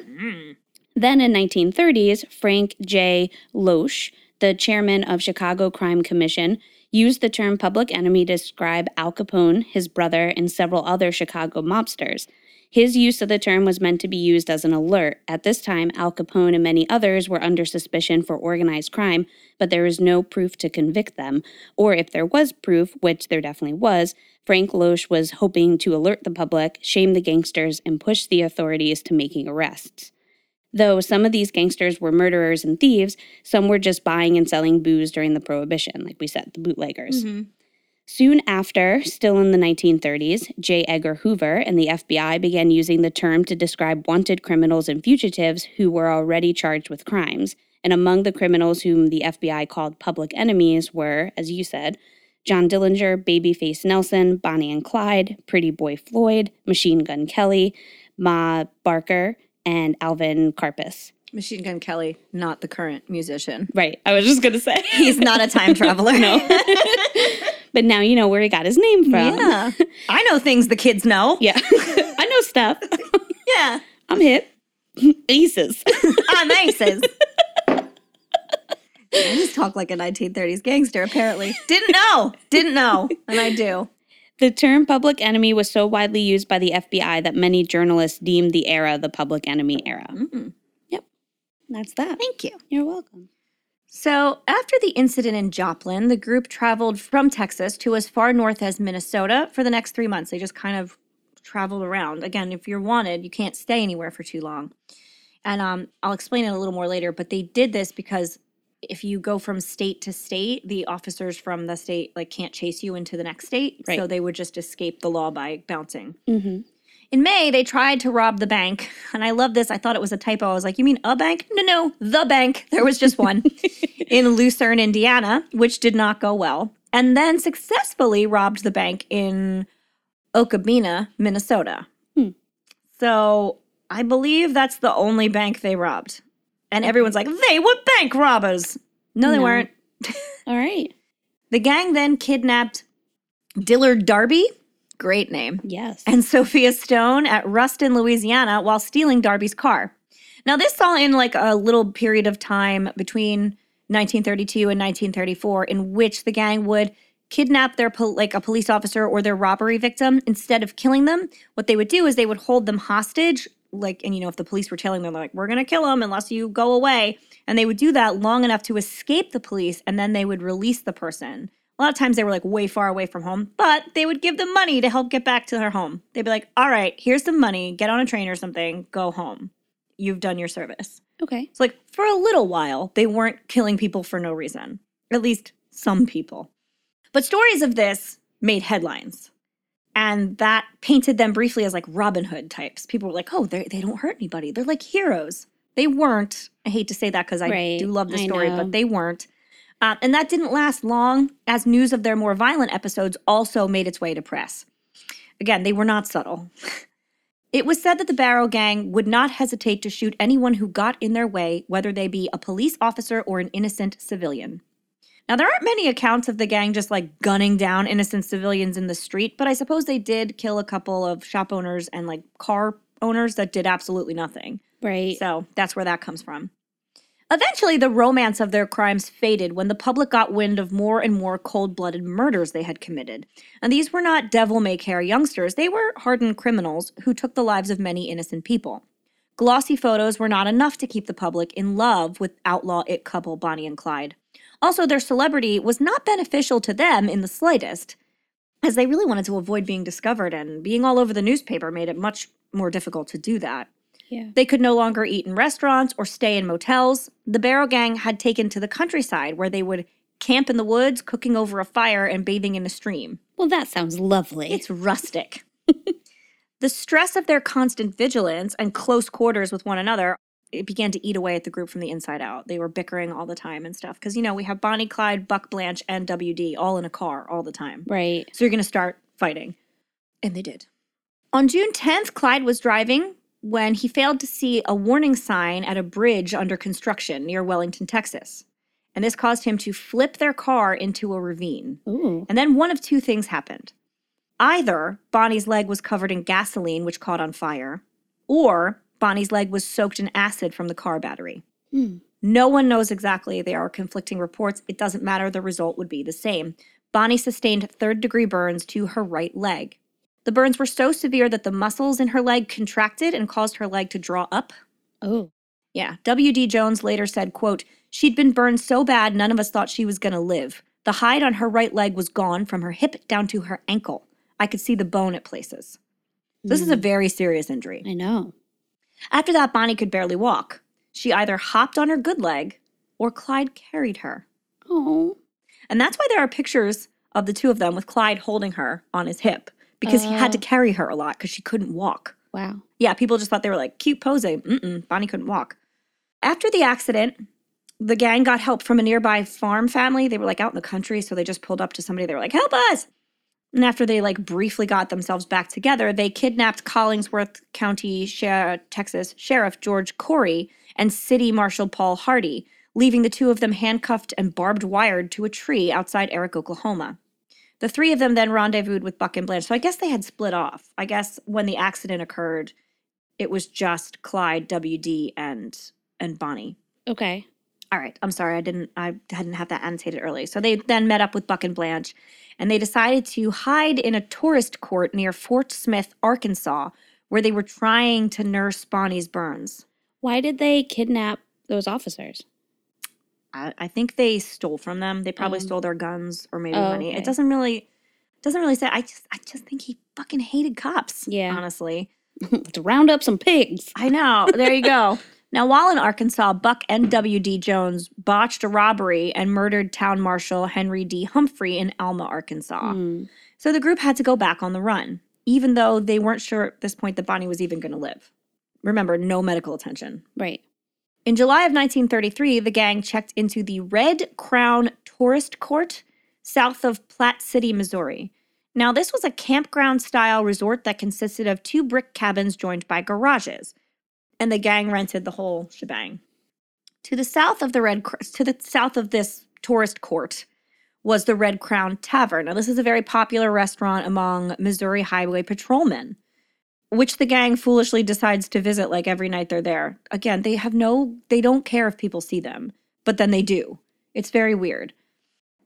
Then in 1930s, Frank J. Loesch, the chairman of Chicago Crime Commission, used the term public enemy to describe Al Capone, his brother, and several other Chicago mobsters. His use of the term was meant to be used as an alert. At this time, Al Capone and many others were under suspicion for organized crime, but there was no proof to convict them. Or if there was proof, which there definitely was, Frank Loesch was hoping to alert the public, shame the gangsters, and push the authorities to making arrests. Though some of these gangsters were murderers and thieves, some were just buying and selling booze during the Prohibition, like we said, the bootleggers. Mm-hmm. Soon after, still in the 1930s, J. Edgar Hoover and the FBI began using the term to describe wanted criminals and fugitives who were already charged with crimes. And among the criminals whom the FBI called public enemies were, as you said, John Dillinger, Babyface Nelson, Bonnie and Clyde, Pretty Boy Floyd, Machine Gun Kelly, Ma Barker, and Alvin Karpis. Machine Gun Kelly, not the current musician. Right, I was just gonna say. He's not a time traveler. no. but now you know where he got his name from. Yeah. I know things the kids know. Yeah. I know stuff. Yeah. I'm hip. Aces. I'm aces. I just talk like a 1930s gangster, apparently. Didn't know. Didn't know. And I do. The term public enemy was so widely used by the FBI that many journalists deemed the era the public enemy era. Mm, Yep. That's that. thank you. You're welcome. So, after the incident in Joplin, the group traveled from Texas to as far north as Minnesota for the next three months. They just kind of traveled around. Again, if you're wanted, you can't stay anywhere for too long. And um, I'll explain it a little more later, but they did this because if you go from state to state, the officers from the state like can't chase you into the next state. So they would just escape the law by bouncing. Mm-hmm. In May, they tried to rob the bank. And I love this. I thought it was a typo. I was like, you mean a bank? No, no, the bank. There was just one in Lucerne, Indiana, which did not go well. And then successfully robbed the bank in Okabena, Minnesota. Hmm. So I believe that's the only bank they robbed. And everyone's like, they were bank robbers. No, they No. weren't. All right. The gang then kidnapped Dillard Darby, great name, Yes. and Sophia Stone at Ruston, Louisiana, while stealing Darby's car. Now, this all in like a little period of time between 1932 and 1934 in which the gang would kidnap their pol- like a police officer or their robbery victim instead of killing them. What they would do is they would hold them hostage, like, and you know, if the police were telling them like, "We're gonna kill him unless you go away," and they would do that long enough to escape the police, and then they would release the person. A lot of times they were like way far away from home, but they would give them money to help get back to their home. They'd be like, all right, here's some money, get on a train or something, go home. You've done your service. okay. So, like, for a little while, they weren't killing people for no reason, at least some people. But stories of this made headlines. And that painted them briefly as like Robin Hood types. People were like, oh, they they don't hurt anybody. They're like heroes. They weren't. I hate to say that because I Right, do love the story, but they weren't. Uh, and that didn't last long, as news of their more violent episodes also made its way to press. Again, they were not subtle. It was said that the Barrow Gang would not hesitate to shoot anyone who got in their way, whether they be a police officer or an innocent civilian. Now, there aren't many accounts of the gang just like gunning down innocent civilians in the street, but I suppose they did kill a couple of shop owners and like car owners that did absolutely nothing. Right. So that's where that comes from. Eventually, the romance of their crimes faded when the public got wind of more and more cold blooded murders they had committed. And these were not devil may care youngsters, they were hardened criminals who took the lives of many innocent people. Glossy photos were not enough to keep the public in love with outlaw it couple Bonnie and Clyde. Also, their celebrity was not beneficial to them in the slightest, as they really wanted to avoid being discovered, and being all over the newspaper made it much more difficult to do that. yeah. They could no longer eat in restaurants or stay in motels. The Barrow Gang had taken to the countryside where they would camp in the woods, cooking over a fire and bathing in a stream. Well, that sounds lovely. It's rustic. the stress of their constant vigilance and close quarters with one another it began to eat away at the group from the inside out. They were bickering all the time and stuff because you know we have Bonnie, Clyde, Buck Blanche, and WD all in a car all the time. right. So you're going to start fighting. And they did. On June 10th, Clyde was driving when he failed to see a warning sign at a bridge under construction near Wellington, Texas. and this caused him to flip their car into a ravine. Ooh. And then one of two things happened. Either Bonnie's leg was covered in gasoline, which caught on fire, or Bonnie's leg was soaked in acid from the car battery. Hmm. No one knows exactly. There are conflicting reports. It doesn't matter. The result would be the same. Bonnie sustained third degree burns to her right leg. The burns were so severe that the muscles in her leg contracted and caused her leg to draw up. Oh. Yeah. W.D. Jones later said, quote, She'd been burned so bad none of us thought she was going to live. The hide on her right leg was gone from her hip down to her ankle. I could see the bone at places. This is a very serious injury. I know. After that, Bonnie could barely walk. She either hopped on her good leg or Clyde carried her. Oh. And that's why there are pictures of the two of them with Clyde holding her on his hip because he had to Oh. carry her a lot because she couldn't walk. Wow. Yeah, people just thought they were like cute posing. Mm-mm, Bonnie couldn't walk. After the accident, the gang got help from a nearby farm family. They were like out in the country, so they just pulled up to somebody. They were like, "Help us!" And after they like briefly got themselves back together, they kidnapped Collingsworth County, Texas Sheriff George Corry and City Marshal Paul Hardy, leaving the two of them handcuffed and barbed wired to a tree outside Erick, Oklahoma. The three of them then rendezvoused with Buck and Blanche. So I guess they had split off. I guess when the accident occurred, it was just Clyde, WD, and and Bonnie. Okay. All right, I'm sorry, I didn't I hadn't have that annotated early. So they then met up with Buck and Blanche, and they decided to hide in a tourist court near Fort Smith, Arkansas, where they were trying to nurse Bonnie's burns. Why did they kidnap those officers? I, I think they stole from them. They probably Um, stole their guns or maybe oh, money. okay. It doesn't really doesn't really say. I just I just think he fucking hated cops. Yeah. honestly. to round up some pigs. I know. There you go. Now, while in Arkansas, Buck and W.D. Jones botched a robbery and murdered town marshal Henry D. Humphrey in Alma, Arkansas. Hmm. So the group had to go back on the run, even though they weren't sure at this point that Bonnie was even going to live. Remember, no medical attention. Right. In July of 1933, the gang checked into the Red Crown Tourist Court south of Platte City, Missouri. Now, this was a campground style resort that consisted of two brick cabins joined by garages, and the gang rented the whole shebang. To the south of the Red to the south of this tourist court was the Red Crown Tavern. Now, this is a very popular restaurant among Missouri highway patrolmen which the gang foolishly decides to visit like every night they're there. Again, they have no, they don't care if people see them, but then they do. It's very weird.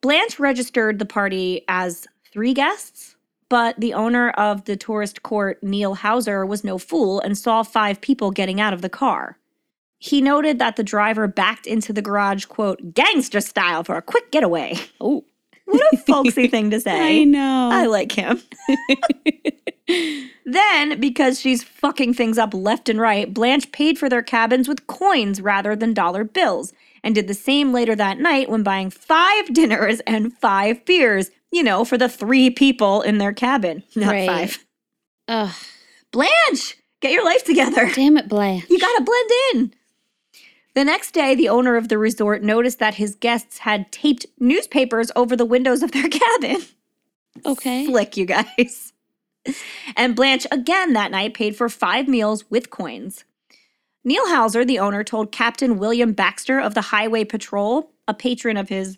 Blanche registered the party as three guests, but the owner of the tourist court, Neil Houser, was no fool and saw five people getting out of the car. He noted that the driver backed into the garage, quote, gangster style for a quick getaway. Oh. What a folksy thing to say. I know. I like him. then, because she's fucking things up left and right, Blanche paid for their cabins with coins rather than dollar bills, and did the same later that night when buying five dinners and five beers, you know, for the three people in their cabin. Not Right. five. Ugh. Blanche, get your life together. Damn it, Blanche. You gotta blend in. The next day, the owner of the resort noticed that his guests had taped newspapers over the windows of their cabin. Okay. Flick, you guys. And Blanche again that night paid for five meals with coins. Neil Houser, the owner, told Captain William Baxter of the Highway Patrol, a patron of his,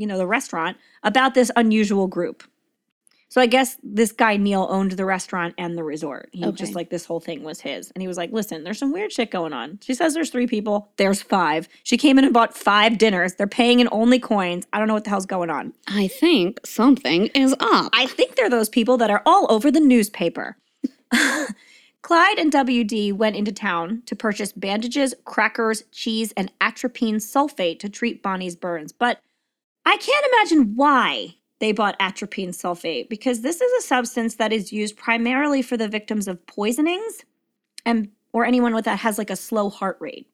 you know, the restaurant, about this unusual group. So I guess this guy Neil owned the restaurant and the resort. He Okay. just like this whole thing was his. And he was like, listen, there's some weird shit going on. She says there's three people. There's five. She came in and bought five dinners. They're paying in only coins. I don't know what the hell's going on. I think something is up. I think they're those people that are all over the newspaper. Clyde and WD went into town to purchase bandages, crackers, cheese, and atropine sulfate to treat Bonnie's burns. But I can't imagine why they bought atropine sulfate because this is a substance that is used primarily for the victims of poisonings and or anyone with that has like a slow heart rate.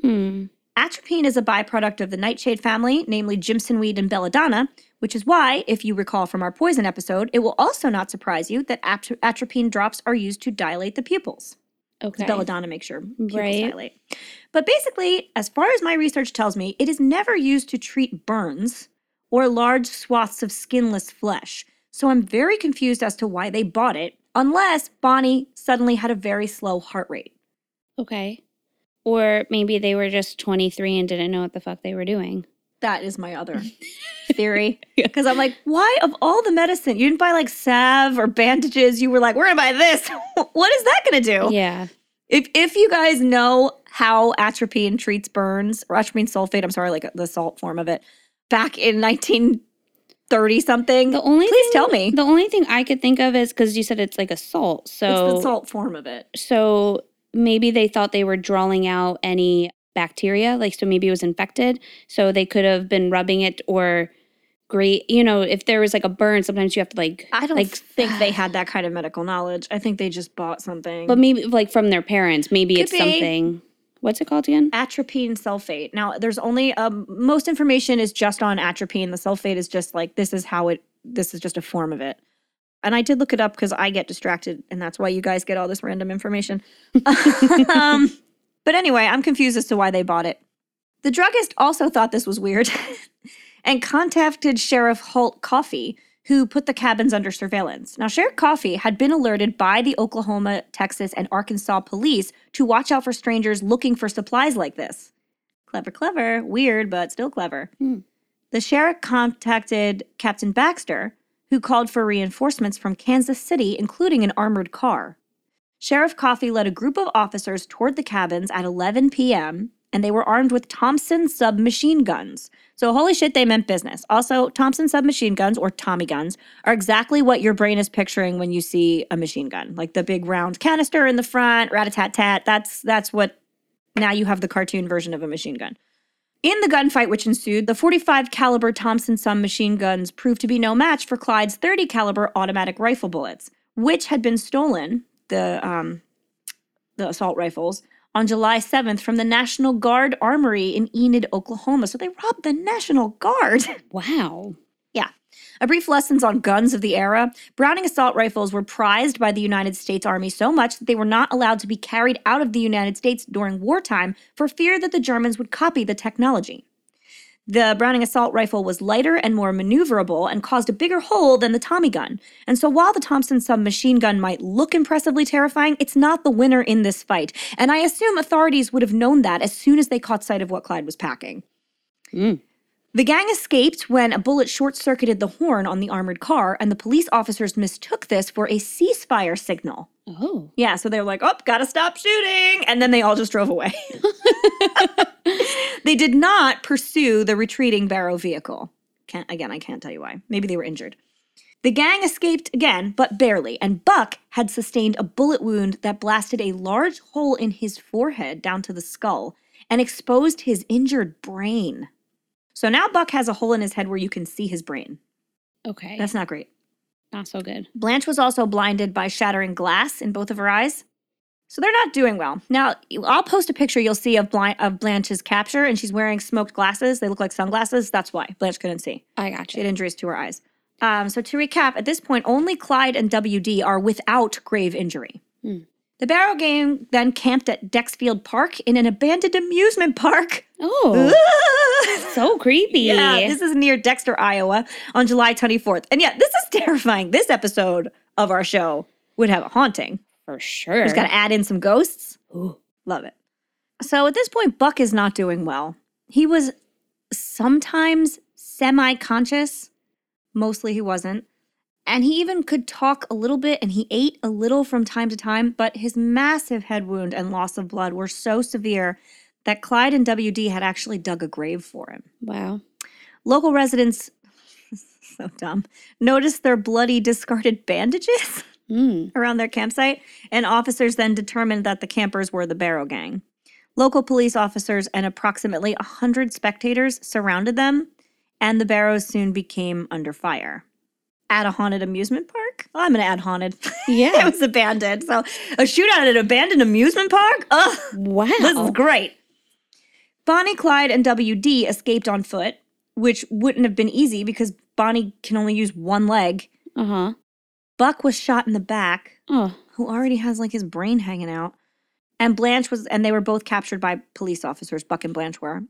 Hmm. Atropine is a byproduct of the nightshade family, namely Jimsonweed and belladonna, which is why, if you recall from our poison episode, it will also not surprise you that atro- atropine drops are used to dilate the pupils. Okay. Belladonna makes your pupils Right. dilate. But basically, as far as my research tells me, it is never used to treat burns or large swaths of skinless flesh. So I'm very confused as to why they bought it, unless Bonnie suddenly had a very slow heart rate. Okay. Or maybe they were just 23 and didn't know what the fuck they were doing. That is my other theory. Because I'm like, why of all the medicine, you didn't buy like salve or bandages? You were like, we're gonna buy this. what is that gonna do? Yeah. If if you guys know how atropine treats burns, or atropine sulfate, I'm sorry, like the salt form of it, back in 1930 something, The only please thing, tell me. The only thing I could think of is because you said it's like a salt. it's So the salt form of it. so maybe they thought they were drawing out any bacteria, like so maybe it was infected. So they could have been rubbing it or great, you know, if there was like a burn, sometimes you have to like I don't like think they had that kind of medical knowledge. I think they just bought something. but maybe like from their parents, maybe Could it's be. something. What's it called again? atropine sulfate. Now, there's only um, most information is just on atropine. The sulfate is just like this is how it. This is just a form of it. And I did look it up because I get distracted, and that's why you guys get all this random information. um, but anyway, I'm confused as to why they bought it. The druggist also thought this was weird and contacted Sheriff Holt Coffey, who put the cabins under surveillance. Now, Sheriff Coffey had been alerted by the Oklahoma, Texas, and Arkansas police to watch out for strangers looking for supplies like this. Clever, clever, weird, but still clever. Hmm. The sheriff contacted Captain Baxter, who called for reinforcements from Kansas City, including an armored car. Sheriff Coffey led a group of officers toward the cabins at 11 p.m., and they were armed with Thompson submachine guns. So, holy shit, they meant business. Also, Thompson submachine guns, or Tommy guns, are exactly what your brain is picturing when you see a machine gun, like the big round canister in the front, rat a tat tat. That's that's what. Now you have the cartoon version of a machine gun. In the gunfight which ensued, the 45 caliber Thompson submachine guns proved to be no match for Clyde's 30 caliber automatic rifle bullets, which had been stolen. The um, the assault rifles on July 7th from the National Guard Armory in Enid, Oklahoma. So they robbed the National Guard. Wow. yeah. A brief lessons on guns of the era. Browning assault rifles were prized by the United States Army so much that they were not allowed to be carried out of the United States during wartime for fear that the Germans would copy the technology. The Browning assault rifle was lighter and more maneuverable and caused a bigger hole than the Tommy gun. And so while the Thompson submachine gun might look impressively terrifying, it's not the winner in this fight. And I assume authorities would have known that as soon as they caught sight of what Clyde was packing. Mm. The gang escaped when a bullet short circuited the horn on the armored car, and the police officers mistook this for a ceasefire signal. Oh. Yeah, so they were like, oh, gotta stop shooting. And then they all just drove away. they did not pursue the retreating Barrow vehicle. Can't, again, I can't tell you why. Maybe they were injured. The gang escaped again, but barely, and Buck had sustained a bullet wound that blasted a large hole in his forehead down to the skull and exposed his injured brain. So now Buck has a hole in his head where you can see his brain. Okay. That's not great. not so good. Blanche was also blinded by shattering glass in both of her eyes. So they're not doing well. Now, I'll post a picture you'll see of, of Blanche's capture, and she's wearing smoked glasses. They look like sunglasses. That's why Blanche couldn't see. I got you. She had injuries to her eyes. Um, so to recap, at this point, only Clyde and WD are without grave injury. Hmm. The Barrow gang then camped at Dexfield Park in an abandoned amusement park. Oh, so creepy. Yeah, this is near Dexter, Iowa, on July 24th. And yeah, this is terrifying. This episode of our show would have a haunting. For sure. Just got to add in some ghosts. Ooh. Love it. So at this point, Buck is not doing well. He was sometimes semi conscious, mostly he wasn't. And he even could talk a little bit and he ate a little from time to time, but his massive head wound and loss of blood were so severe that Clyde and WD had actually dug a grave for him. Wow. Local residents, so dumb, noticed their bloody discarded bandages Mm. around their campsite, and officers then determined that the campers were the Barrow Gang. Local police officers and approximately 100 spectators surrounded them, and the Barrows soon became under fire. At a haunted amusement park? Oh, I'm going to add haunted. Yeah. it was abandoned. So, a shootout at an abandoned amusement park? Ugh. wow. This is great. Bonnie, Clyde, and WD escaped on foot, which wouldn't have been easy because Bonnie can only use one leg. Uh huh. Buck was shot in the back, Oh. who already has like his brain hanging out. And Blanche was, and they were both captured by police officers, Buck and Blanche were.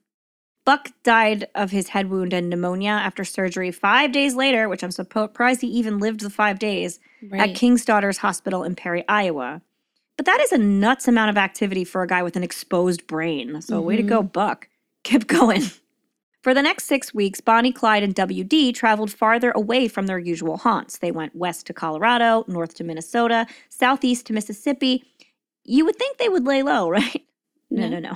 Buck died of his head wound and pneumonia after surgery five days later, which I'm surprised he even lived the five days, Right. at King's Daughters Hospital in Perry, Iowa. But that is a nuts amount of activity for a guy with an exposed brain. So, way to go, mm-hmm. Buck. Kept going. For the next six weeks, Bonnie, Clyde, and WD traveled farther away from their usual haunts. They went west to Colorado, north to Minnesota, southeast to Mississippi. You would think they would lay low, right? No, no, no.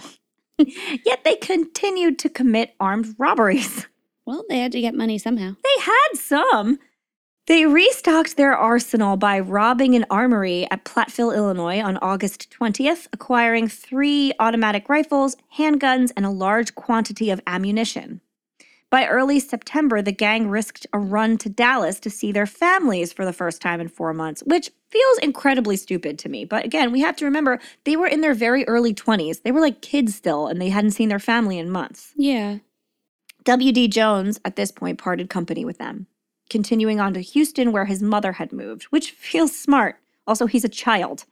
Yet they continued to commit armed robberies. Well, they had to get money somehow. They had some. They restocked their arsenal by robbing an armory at Platteville, Illinois on August 20th, acquiring three automatic rifles, handguns, and a large quantity of ammunition. By early September, the gang risked a run to Dallas to see their families for the first time in four months, which feels incredibly stupid to me. But again, we have to remember they were in their very early 20s. They were like kids still, and they hadn't seen their family in months. Yeah. W.D. Jones, at this point, parted company with them, continuing on to Houston, where his mother had moved, which feels smart. Also, he's a child.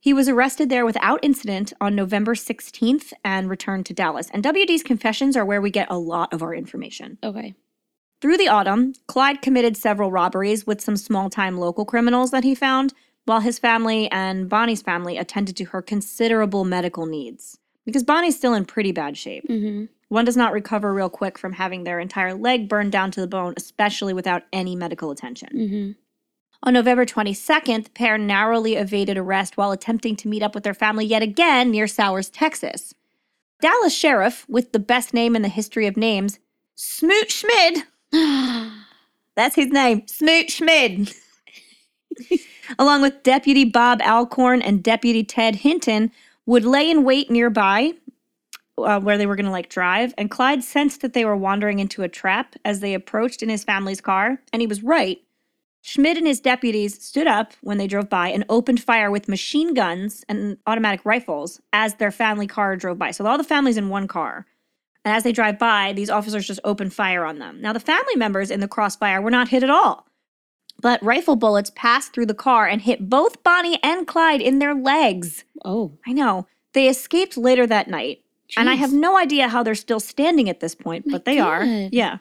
He was arrested there without incident on November 16th and returned to Dallas. And W.D.'s confessions are where we get a lot of our information. Okay. Through the autumn, Clyde committed several robberies with some small time local criminals that he found, while his family and Bonnie's family attended to her considerable medical needs. Because Bonnie's still in pretty bad shape. Mm-hmm. One does not recover real quick from having their entire leg burned down to the bone, especially without any medical attention. Mm-hmm. On November 22nd, the pair narrowly evaded arrest while attempting to meet up with their family yet again near Sowers, Texas. Dallas Sheriff, with the best name in the history of names, Smoot Schmid, that's his name, Smoot Schmid, along with Deputy Bob Alcorn and Deputy Ted Hinton, would lay in wait nearby uh, where they were going to like drive. And Clyde sensed that they were wandering into a trap as they approached in his family's car. And he was right. Schmid and his deputies stood up when they drove by and opened fire with machine guns and automatic rifles as their family car drove by. So all the families in one car. And as they drive by, these officers just open fire on them. Now, the family members in the crossfire were not hit at all. But rifle bullets passed through the car and hit both Bonnie and Clyde in their legs. Oh. I know. They escaped later that night. And I have no idea how they're still standing at this point, oh My but they are. Yeah.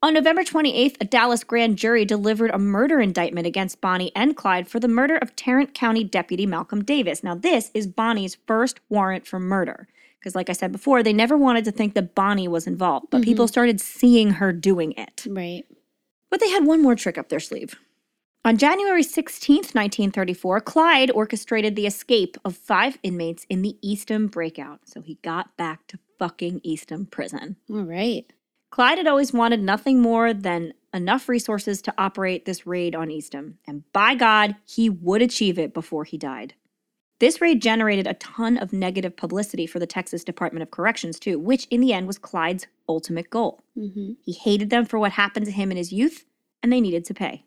On November 28th, a Dallas grand jury delivered a murder indictment against Bonnie and Clyde for the murder of Tarrant County Deputy Malcolm Davis. Now, this is Bonnie's first warrant for murder. Because, like I said before, they never wanted to think that Bonnie was involved, but people mm-hmm. started seeing her doing it. Right. But they had one more trick up their sleeve. On January 16th, 1934, Clyde orchestrated the escape of five inmates in the Eastham breakout. So he got back to fucking Eastham prison. All right. Clyde had always wanted nothing more than enough resources to operate this raid on Eastham. And by God, he would achieve it before he died. This raid generated a ton of negative publicity for the Texas Department of Corrections, too, which in the end was Clyde's ultimate goal. Mm-hmm. He hated them for what happened to him in his youth, and they needed to pay.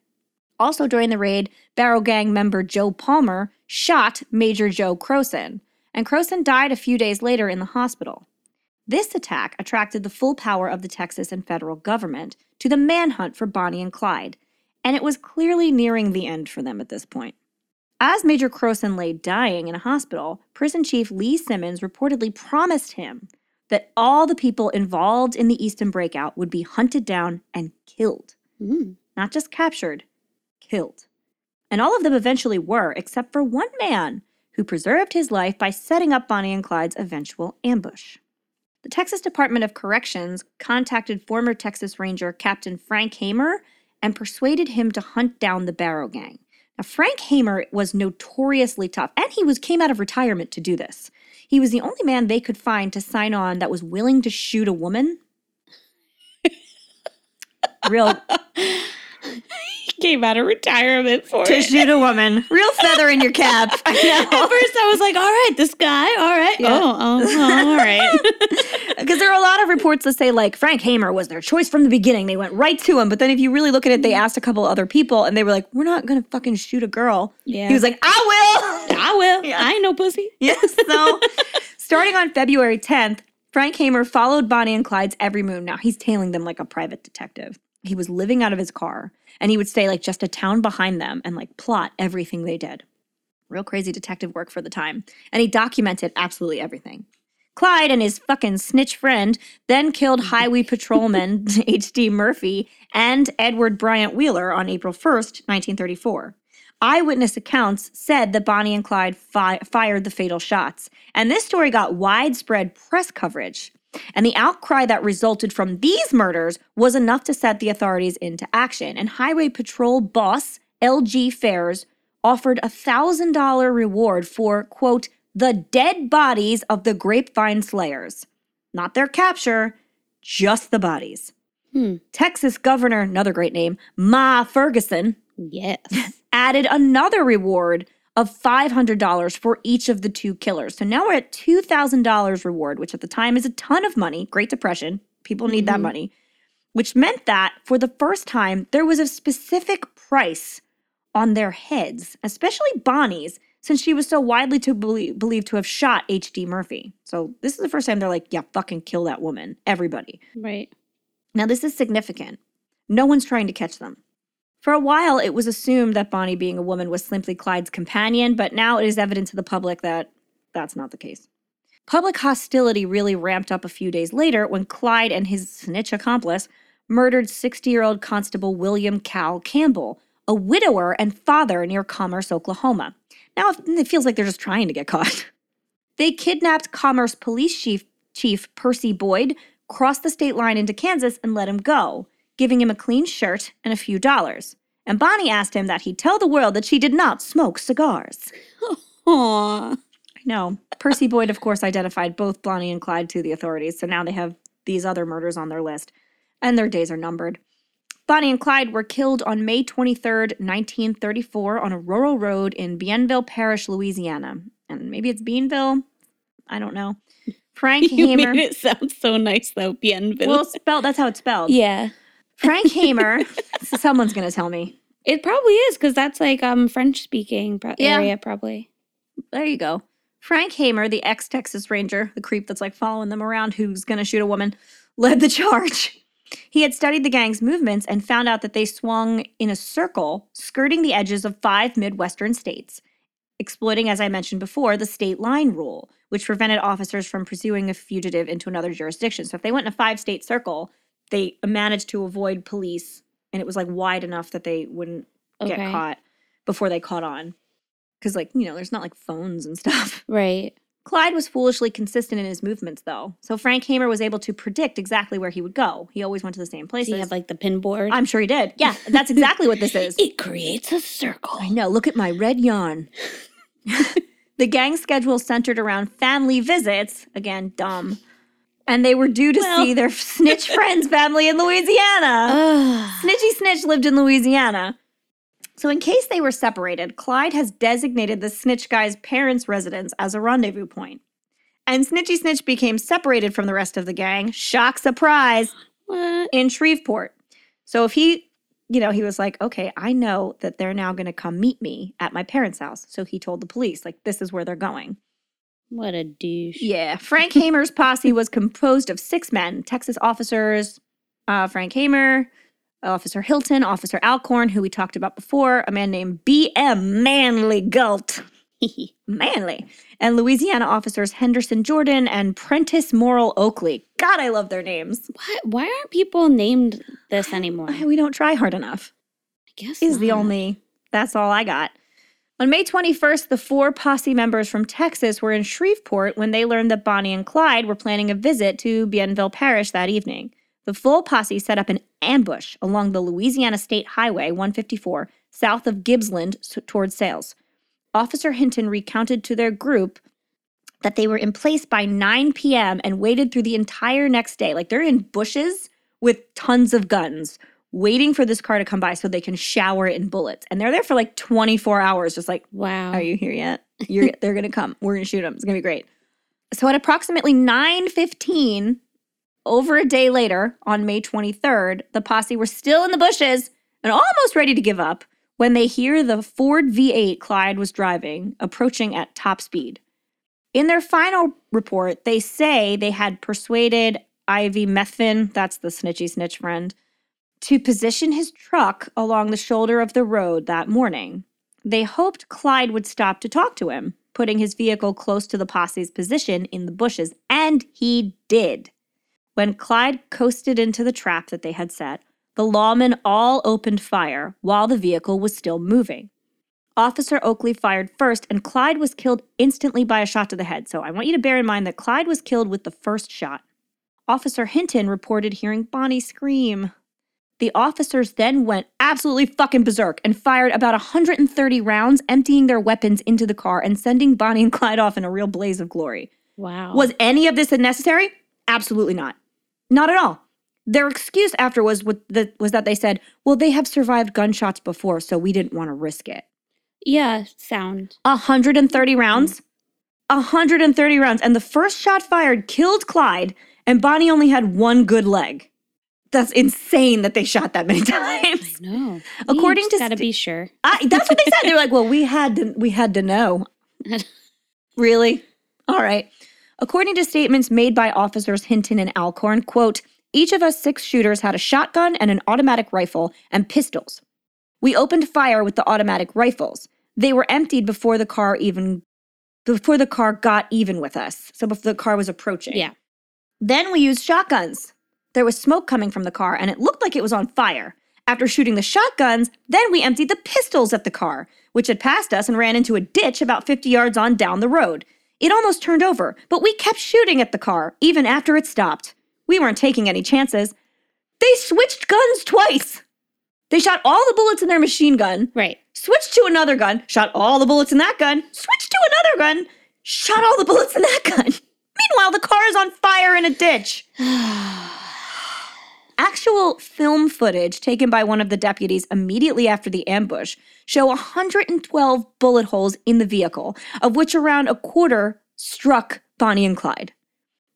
Also, during the raid, Barrow Gang member Joe Palmer shot Major Joe Crowson, and Crowson died a few days later in the hospital. This attack attracted the full power of the Texas and federal government to the manhunt for Bonnie and Clyde, and it was clearly nearing the end for them at this point. As Major Crowson lay dying in a hospital, prison chief Lee Simmons reportedly promised him that all the people involved in the Eastham breakout would be hunted down and killed. Mm. Not just captured, killed. And all of them eventually were, except for one man who preserved his life by setting up Bonnie and Clyde's eventual ambush. The Texas Department of Corrections contacted former Texas Ranger Captain Frank Hamer and persuaded him to hunt down the Barrow Gang. Now, Frank Hamer was notoriously tough, and he was came out of retirement to do this. He was the only man they could find to sign on that was willing to shoot a woman. Real Came out of retirement for to shoot a woman. Real feather in your cap. I At first, I was like, "All right, this guy. All right. Yeah. Oh, oh, oh, all right." Because there are a lot of reports that say like Frank Hamer was their choice from the beginning. They went right to him. But then if you really look at it, they mm-hmm. asked a couple other people and they were like, We're not gonna fucking shoot a girl. Yeah. He was like, I will. I will. Yeah. I ain't no pussy. yes. So starting on February 10th, Frank Hamer followed Bonnie and Clyde's every move. Now he's tailing them like a private detective. He was living out of his car and he would stay like just a town behind them and like plot everything they did. Real crazy detective work for the time. And he documented absolutely everything. Clyde and his fucking snitch friend then killed Highway Patrolman H.D. Murphy and Edward Bryant Wheeler on April 1st, 1934. Eyewitness accounts said that Bonnie and Clyde fi- fired the fatal shots, and this story got widespread press coverage. And the outcry that resulted from these murders was enough to set the authorities into action. And Highway Patrol boss LG Phares offered a $1,000 reward for, quote, the dead bodies of the grapevine slayers. Not their capture, just the bodies. Hmm. Texas Governor, another great name, Ma Ferguson, Yes. added another reward of $500 for each of the two killers. So now we're at $2,000 reward, which at the time is a ton of money. Great Depression. People need that Mhm. money. Which meant that for the first time, there was a specific price on their heads, especially Bonnie's, since she was so widely to belie- believed to have shot H.D. Murphy. So this is the first time they're like, yeah, fucking kill that woman. Everybody. right. Now, this is significant. No one's trying to catch them. For a while, it was assumed that Bonnie, being a woman, was simply Clyde's companion, but now it is evident to the public that that's not the case. Public hostility really ramped up a few days later when Clyde and his snitch accomplice murdered 60 year old Constable William Cal Campbell, a widower and father near Commerce, Oklahoma. Now, it feels like they're just trying to get caught. They kidnapped Commerce Police Chief, Chief Percy Boyd, crossed the state line into Kansas, and let him go, giving him a clean shirt and a few dollars. And Bonnie asked him that he tell the world that she did not smoke cigars. Aw. I know. Percy Boyd, of course, identified both Bonnie and Clyde to the authorities, so now they have these other murders on their list, and their days are numbered. Bonnie and Clyde were killed on May 23rd, 1934, on a rural road in Bienville Parish, Louisiana. And maybe it's Beanville? I don't know. Frank You Hamer. made it sound so nice though, Bienville. Well, spelled, that's how it's spelled. yeah. Frank Hamer, someone's going to tell me. It probably is because that's like um French speaking pro- Yeah. area probably. There you go. Frank Hamer, the ex Texas Ranger, the creep that's like following them around who's going to shoot a woman, led the charge. He had studied the gang's movements and found out that they swung in a circle, skirting the edges of five Midwestern states, exploiting, as I mentioned before, the state line rule, which prevented officers from pursuing a fugitive into another jurisdiction. So if they went in a five state circle, they managed to avoid police, and it was like wide enough that they wouldn't get caught before they caught on. Because, like, you know, there's not like phones and stuff. Right. Clyde was foolishly consistent in his movements, though. So Frank Hamer was able to predict exactly where he would go. He always went to the same places. you have like the pin board. I'm sure he did. Yeah, that's exactly what this is. it creates a circle. I know. Look at my red yarn. the gang schedule centered around family visits. Again, dumb. And they were due to Well. see their snitch friend's family in Louisiana. Snitchy Snitch lived in Louisiana. So, in case they were separated, Clyde has designated the Snitch guy's parents' residence as a rendezvous point. And Snitchy Snitch became separated from the rest of the gang, shock surprise, what? in Shreveport. So, if he, you know, he was like, okay, I know that they're now going to come meet me at my parents' house. So, he told the police, like, this is where they're going. What a douche. Yeah. Frank Hamer's posse was composed of six men Texas officers, uh, Frank Hamer, Officer Hinton, Officer Alcorn, who we talked about before, a man named B.M. Manley Gault. Manley. And Louisiana officers Henderson Jordan and Prentiss Morel Oakley. God, I love their names. what? Why aren't people named this anymore? We don't try hard enough. I guess Is the only, that's all I got. On May 21st, the four posse members from Texas were in Shreveport when they learned that Bonnie and Clyde were planning a visit to Bienville Parish that evening. The full posse set up an ambush along the Louisiana State Highway 154 south of Gibbsland towards Sailes. Officer Hinton recounted to their group that they were in place by 9 p.m. and waited through the entire next day. Like they're in bushes with tons of guns, waiting for this car to come by so they can shower it in bullets. And they're there for like 24 hours, just like, Wow. are you here yet? You're, they're gonna come. We're gonna shoot them. It's gonna be great. So at approximately 9:15, over a day later, on May 23rd, the posse were still in the bushes and almost ready to give up when they hear the Ford V8 Clyde was driving approaching at top speed. In their final report, they say they had persuaded Ivy Methvin, that's the snitchy snitch friend, to position his truck along the shoulder of the road that morning. They hoped Clyde would stop to talk to him, putting his vehicle close to the posse's position in the bushes, and he did. When Clyde coasted into the trap that they had set, the lawmen all opened fire while the vehicle was still moving. Officer Oakley fired first, and Clyde was killed instantly by a shot to the head. So I want you to bear in mind that Clyde was killed with the first shot. Officer Hinton reported hearing Bonnie scream. The officers then went absolutely fucking berserk and fired about 130 rounds, emptying their weapons into the car and sending Bonnie and Clyde off in a real blaze of glory. Wow. Was any of this necessary? Absolutely not. Not at all. Their excuse after was, the, was that they said, well, they have survived gunshots before, so we didn't want to risk it. yeah, sound. 130 rounds? Mm. 130 rounds. And the first shot fired killed Clyde, and Bonnie only had one good leg. That's insane that they shot that many times. No. According to gotta st- be sure. I, that's what they said. They're like, "Well, we had to, we had to know." really? All right. According to statements made by officers Hinton and Alcorn, quote, each of us six shooters had a shotgun and an automatic rifle and pistols. We opened fire with the automatic rifles. They were emptied before the car even before the car got even with us. So before the car was approaching. Yeah. Then we used shotguns. There was smoke coming from the car and it looked like it was on fire. After shooting the shotguns, then we emptied the pistols at the car, which had passed us and ran into a ditch about 50 yards on down the road. It almost turned over, but we kept shooting at the car, even after it stopped. We weren't taking any chances. They switched guns twice. They shot all the bullets in their machine gun, Right. switched to another gun, shot all the bullets in that gun, switched to another gun, shot all the bullets in that gun. Meanwhile, the car is on fire in a ditch. Actual film footage taken by one of the deputies immediately after the ambush show 112 bullet holes in the vehicle, of which around a quarter struck Bonnie and Clyde.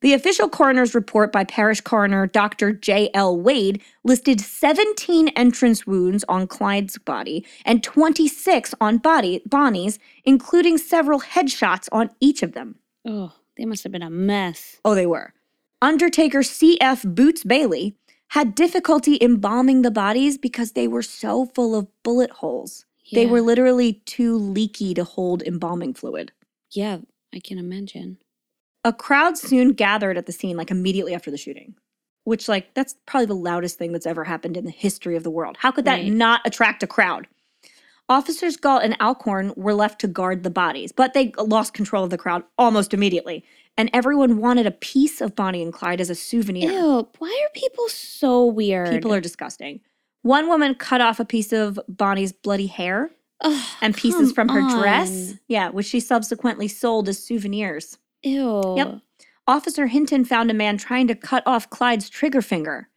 The official coroner's report by parish coroner Dr. J.L. Wade listed 17 entrance wounds on Clyde's body and 26 on body, Bonnie's, including several headshots on each of them. Oh, they must have been a mess. Oh, they were. Undertaker C.F. Boots Bailey had difficulty embalming the bodies because they were so full of bullet holes. They were literally too leaky to hold embalming fluid. Yeah, I can imagine. A crowd soon gathered at the scene, like immediately after the shooting, which, like, that's probably the loudest thing that's ever happened in the history of the world. How could that Right. not attract a crowd? Officers Gault and Alcorn were left to guard the bodies, but they lost control of the crowd almost immediately. And everyone wanted a piece of Bonnie and Clyde as a souvenir. Ew, why are people so weird? People are disgusting. One woman cut off a piece of Bonnie's bloody hair Ugh, and pieces from her dress. Yeah, which she subsequently sold as souvenirs. Ew. Yep. Officer Hinton found a man trying to cut off Clyde's trigger finger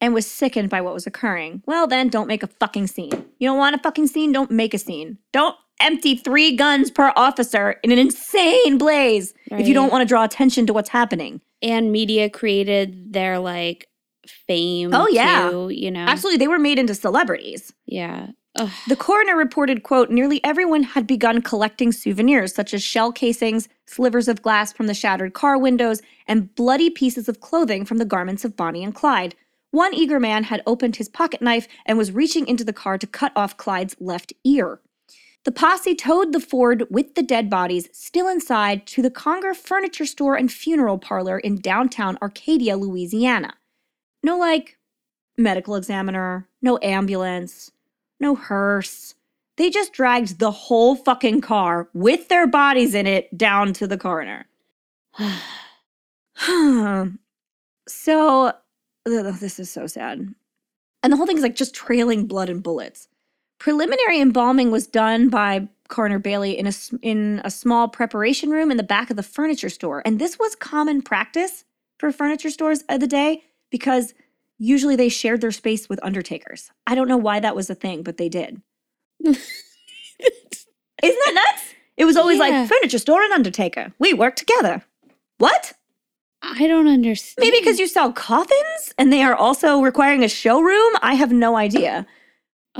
and was sickened by what was occurring. Well, then, don't make a fucking scene. You don't want a fucking scene? Don't make a scene. Don't empty three guns per officer in an insane blaze if you don't want to draw attention to what's happening. And media created their like fame. Oh, yeah. too, you know. Absolutely, they were made into celebrities. Yeah. Ugh. The coroner reported, quote, nearly everyone had begun collecting souvenirs such as shell casings, slivers of glass from the shattered car windows, and bloody pieces of clothing from the garments of Bonnie and Clyde. One eager man had opened his pocket knife and was reaching into the car to cut off Clyde's left ear. The posse towed the Ford with the dead bodies still inside to the Conger Furniture Store and Funeral Parlor in downtown Arcadia, Louisiana. No, like, medical examiner, no ambulance, no hearse. They just dragged the whole fucking car with their bodies in it down to the coroner. so, this is so sad. And the whole thing is like just trailing blood and bullets. Preliminary embalming was done by Coroner Bailey in a, in a small preparation room in the back of the furniture store. And this was common practice for furniture stores of the day because usually they shared their space with undertakers. I don't know why that was a thing, but they did. Isn't that nuts? It was always Yeah. like furniture store and undertaker. We work together. What? I don't understand. Maybe because you sell coffins and they are also requiring a showroom? I have no idea.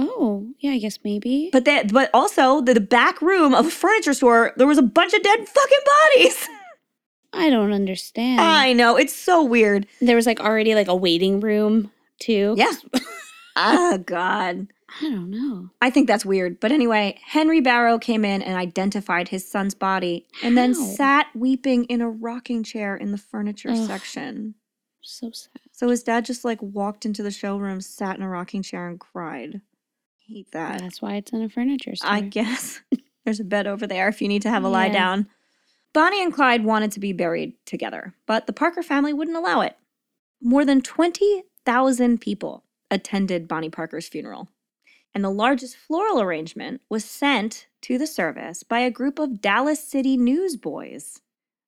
Oh, yeah, I guess maybe. But that but also the, the back room of a furniture store, there was a bunch of dead fucking bodies. I don't understand. I know, it's so weird. there was like already like a waiting room too. Yeah. oh god. I don't know. I think that's weird. But anyway, Henry Barrow came in and identified his son's body and then sat weeping in a rocking chair in the furniture Ugh. section. So sad. So his dad just like walked into the showroom, sat in a rocking chair, and cried. Hate that. That's why it's in a furniture store. I guess there's a bed over there if you need to have a lie down. Bonnie and Clyde wanted to be buried together, but the Parker family wouldn't allow it. more than 20,000 people attended Bonnie Parker's funeral. And the largest floral arrangement was sent to the service by a group of Dallas City newsboys,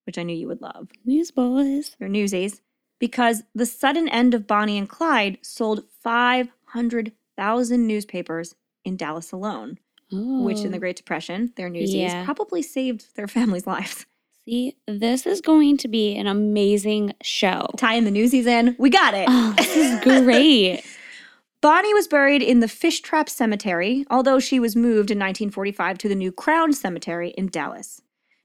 which I knew you would love. Newsboys. They're newsies. Because the sudden end of Bonnie and Clyde sold 500,000 newspapers in Dallas alone, Oh. which in the oh. Great Depression, their newsies Yeah. probably saved their families' lives. See, this is going to be an amazing show. Tying the newsies in, we got it. Oh, this is great. Bonnie was buried in the Fish Trap Cemetery, although she was moved in 1945 to the new Crown Cemetery in Dallas.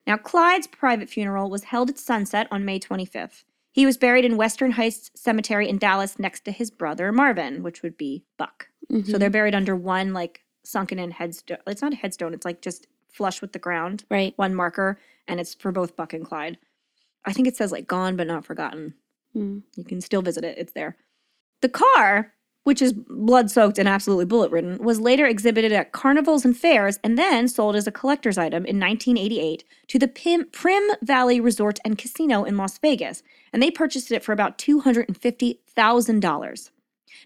Now, Clyde's private funeral was held at sunset on May 25th. He was buried in Western Heights Cemetery in Dallas next to his brother Marvin, which would be Buck. So Mhm. they're buried under one, like, sunken in headstone. It's not a headstone, it's like just flush with the ground, right. one marker, and it's for both Buck and Clyde. I think it says, like, gone but not forgotten. Mm. You can still visit it, it's there. The car, which is blood soaked and absolutely bullet ridden, was later exhibited at carnivals and fairs and then sold as a collector's item in 1988 to the Pim- Primm Valley Resort and Casino in Las Vegas, and they purchased it for about $250,000.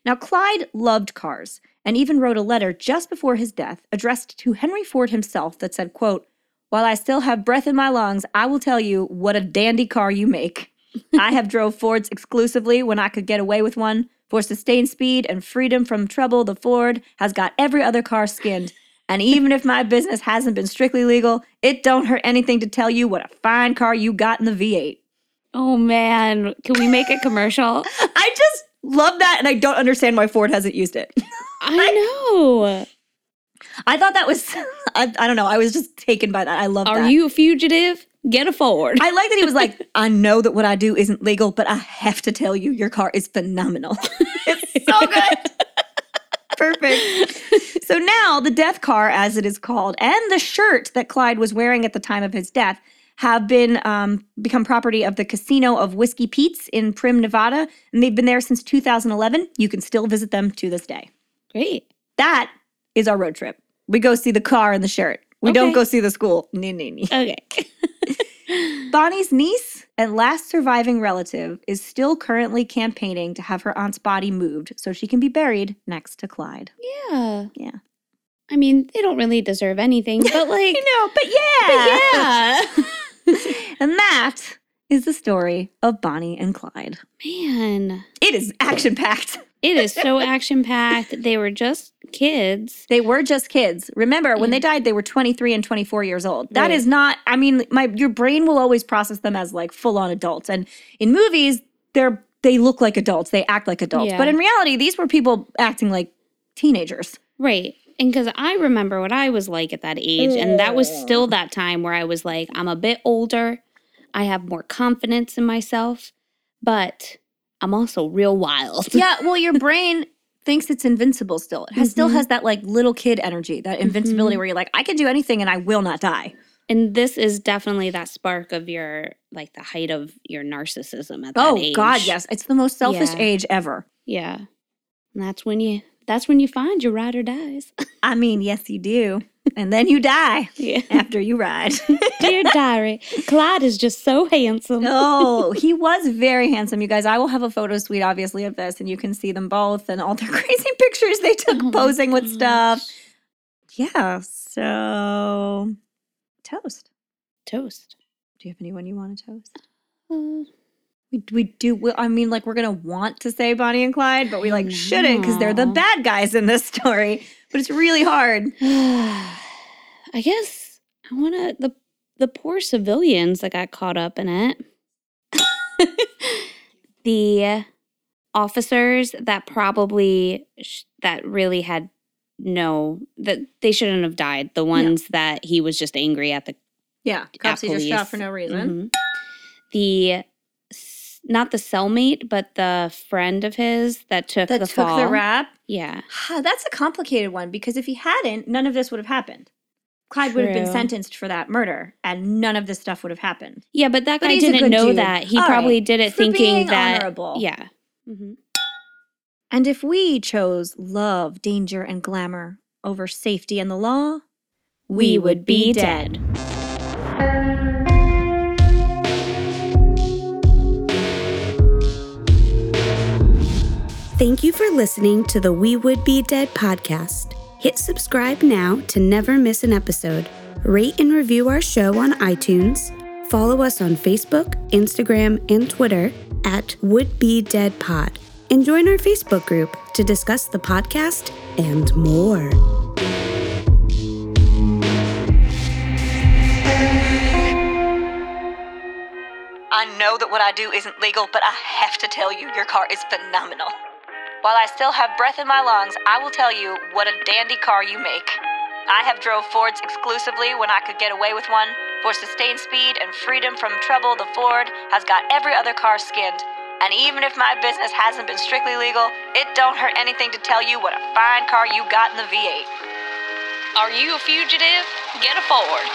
Now, Clyde loved cars and even wrote a letter just before his death addressed to Henry Ford himself that said, quote, While I still have breath in my lungs, I will tell you what a dandy car you make. I have drove Fords exclusively when I could get away with one. For sustained speed and freedom from trouble, the Ford has got every other car skinned. And even if my business hasn't been strictly legal, it don't hurt anything to tell you what a fine car you got in the V8. Oh man, can we make a commercial? I just love that, and I don't understand why Ford hasn't used it. I know. I thought that was, I, I don't know, I was just taken by that. I love Are that. you a fugitive? Get a Ford. I like that he was like, I know that what I do isn't legal, but I have to tell you, your car is phenomenal. it's so good. Perfect. So now the death car, as it is called, and the shirt that Clyde was wearing at the time of his death have been um, become property of the Casino of Whiskey Pete's in Primm, Nevada, and they've been there since 2011. You can still visit them to this day. Great. That is our road trip. We go see the car and the shirt. We don't go see the school. Nee, nee, nee. Okay. Bonnie's niece and last surviving relative is still currently campaigning to have her aunt's body moved so she can be buried next to Clyde. yeah. Yeah. I mean, they don't really deserve anything, but like, you know, but yeah. but yeah. And that is the story of Bonnie and Clyde. Man, It is action packed. it is so action packed. They were just kids. They were just kids. Remember, when they mm-hmm. died, they were 23 and 24 years old. That Right. is not, I mean, my your brain will always process them as like full on adults. And in movies, they're they look like adults, they act like adults. Yeah. But in reality, these were people acting like teenagers. Right. And because I remember what I was like at that age, and that was still that time where I was like, I'm a bit older, I have more confidence in myself, but I'm also real wild. Yeah, well, your brain thinks it's invincible still. It has, still Mhm. has that like little kid energy, that invincibility Mhm. where you're like, I can do anything and I will not die. And this is definitely that spark of your, like the height of your narcissism at that Oh age. God, yes, it's the most selfish Yeah. age ever. Yeah. And that's when you, that's when you find your ride or dies. I mean, yes, you do, and then you die yeah. after you ride. Dear diary, Clyde is just so handsome. oh, he was very handsome, you guys. I will have a photo suite, obviously, of this, and you can see them both and all their crazy pictures they took Oh posing with stuff. Yeah. So, toast. Toast. Do you have anyone you want to toast? Uh, We, we do. We, I mean, like we're gonna want to say Bonnie and Clyde, but we like shouldn't because they're the bad guys in this story. But it's really hard. I guess I want to the the poor civilians that got caught up in it. the officers that probably sh- that really had no that they shouldn't have died. The ones that he was just angry at the Yeah, cops he just shot for no reason. Mhm. The not the cellmate, but the friend of his that took That the took fall. the rap. Yeah, That's a complicated one because if he hadn't, none of this would have happened. Clyde would have been sentenced for that murder, and none of this stuff would have happened. yeah, but that But guy he's didn't know dude. that. He All probably right. did it For thinking being that. honorable. Yeah. Mm-hmm. And if we chose love, danger, and glamour over safety and the law, We would be dead. Thank you for listening to the We Would Be Dead podcast. Hit subscribe now to never miss an episode. Rate and review our show on iTunes. Follow us on Facebook, Instagram, and Twitter at Would Be Dead Pod. And join our Facebook group to discuss the podcast and more. I know that what I do isn't legal, but I have to tell you, your car is phenomenal. While I still have breath in my lungs, I will tell you what a dandy car you make. I have drove Fords exclusively when I could get away with one. For sustained speed and freedom from trouble, the Ford has got every other car skinned. And even if my business hasn't been strictly legal, it don't hurt anything to tell you what a fine car you got in the V8. Are you a fugitive? Get a Ford.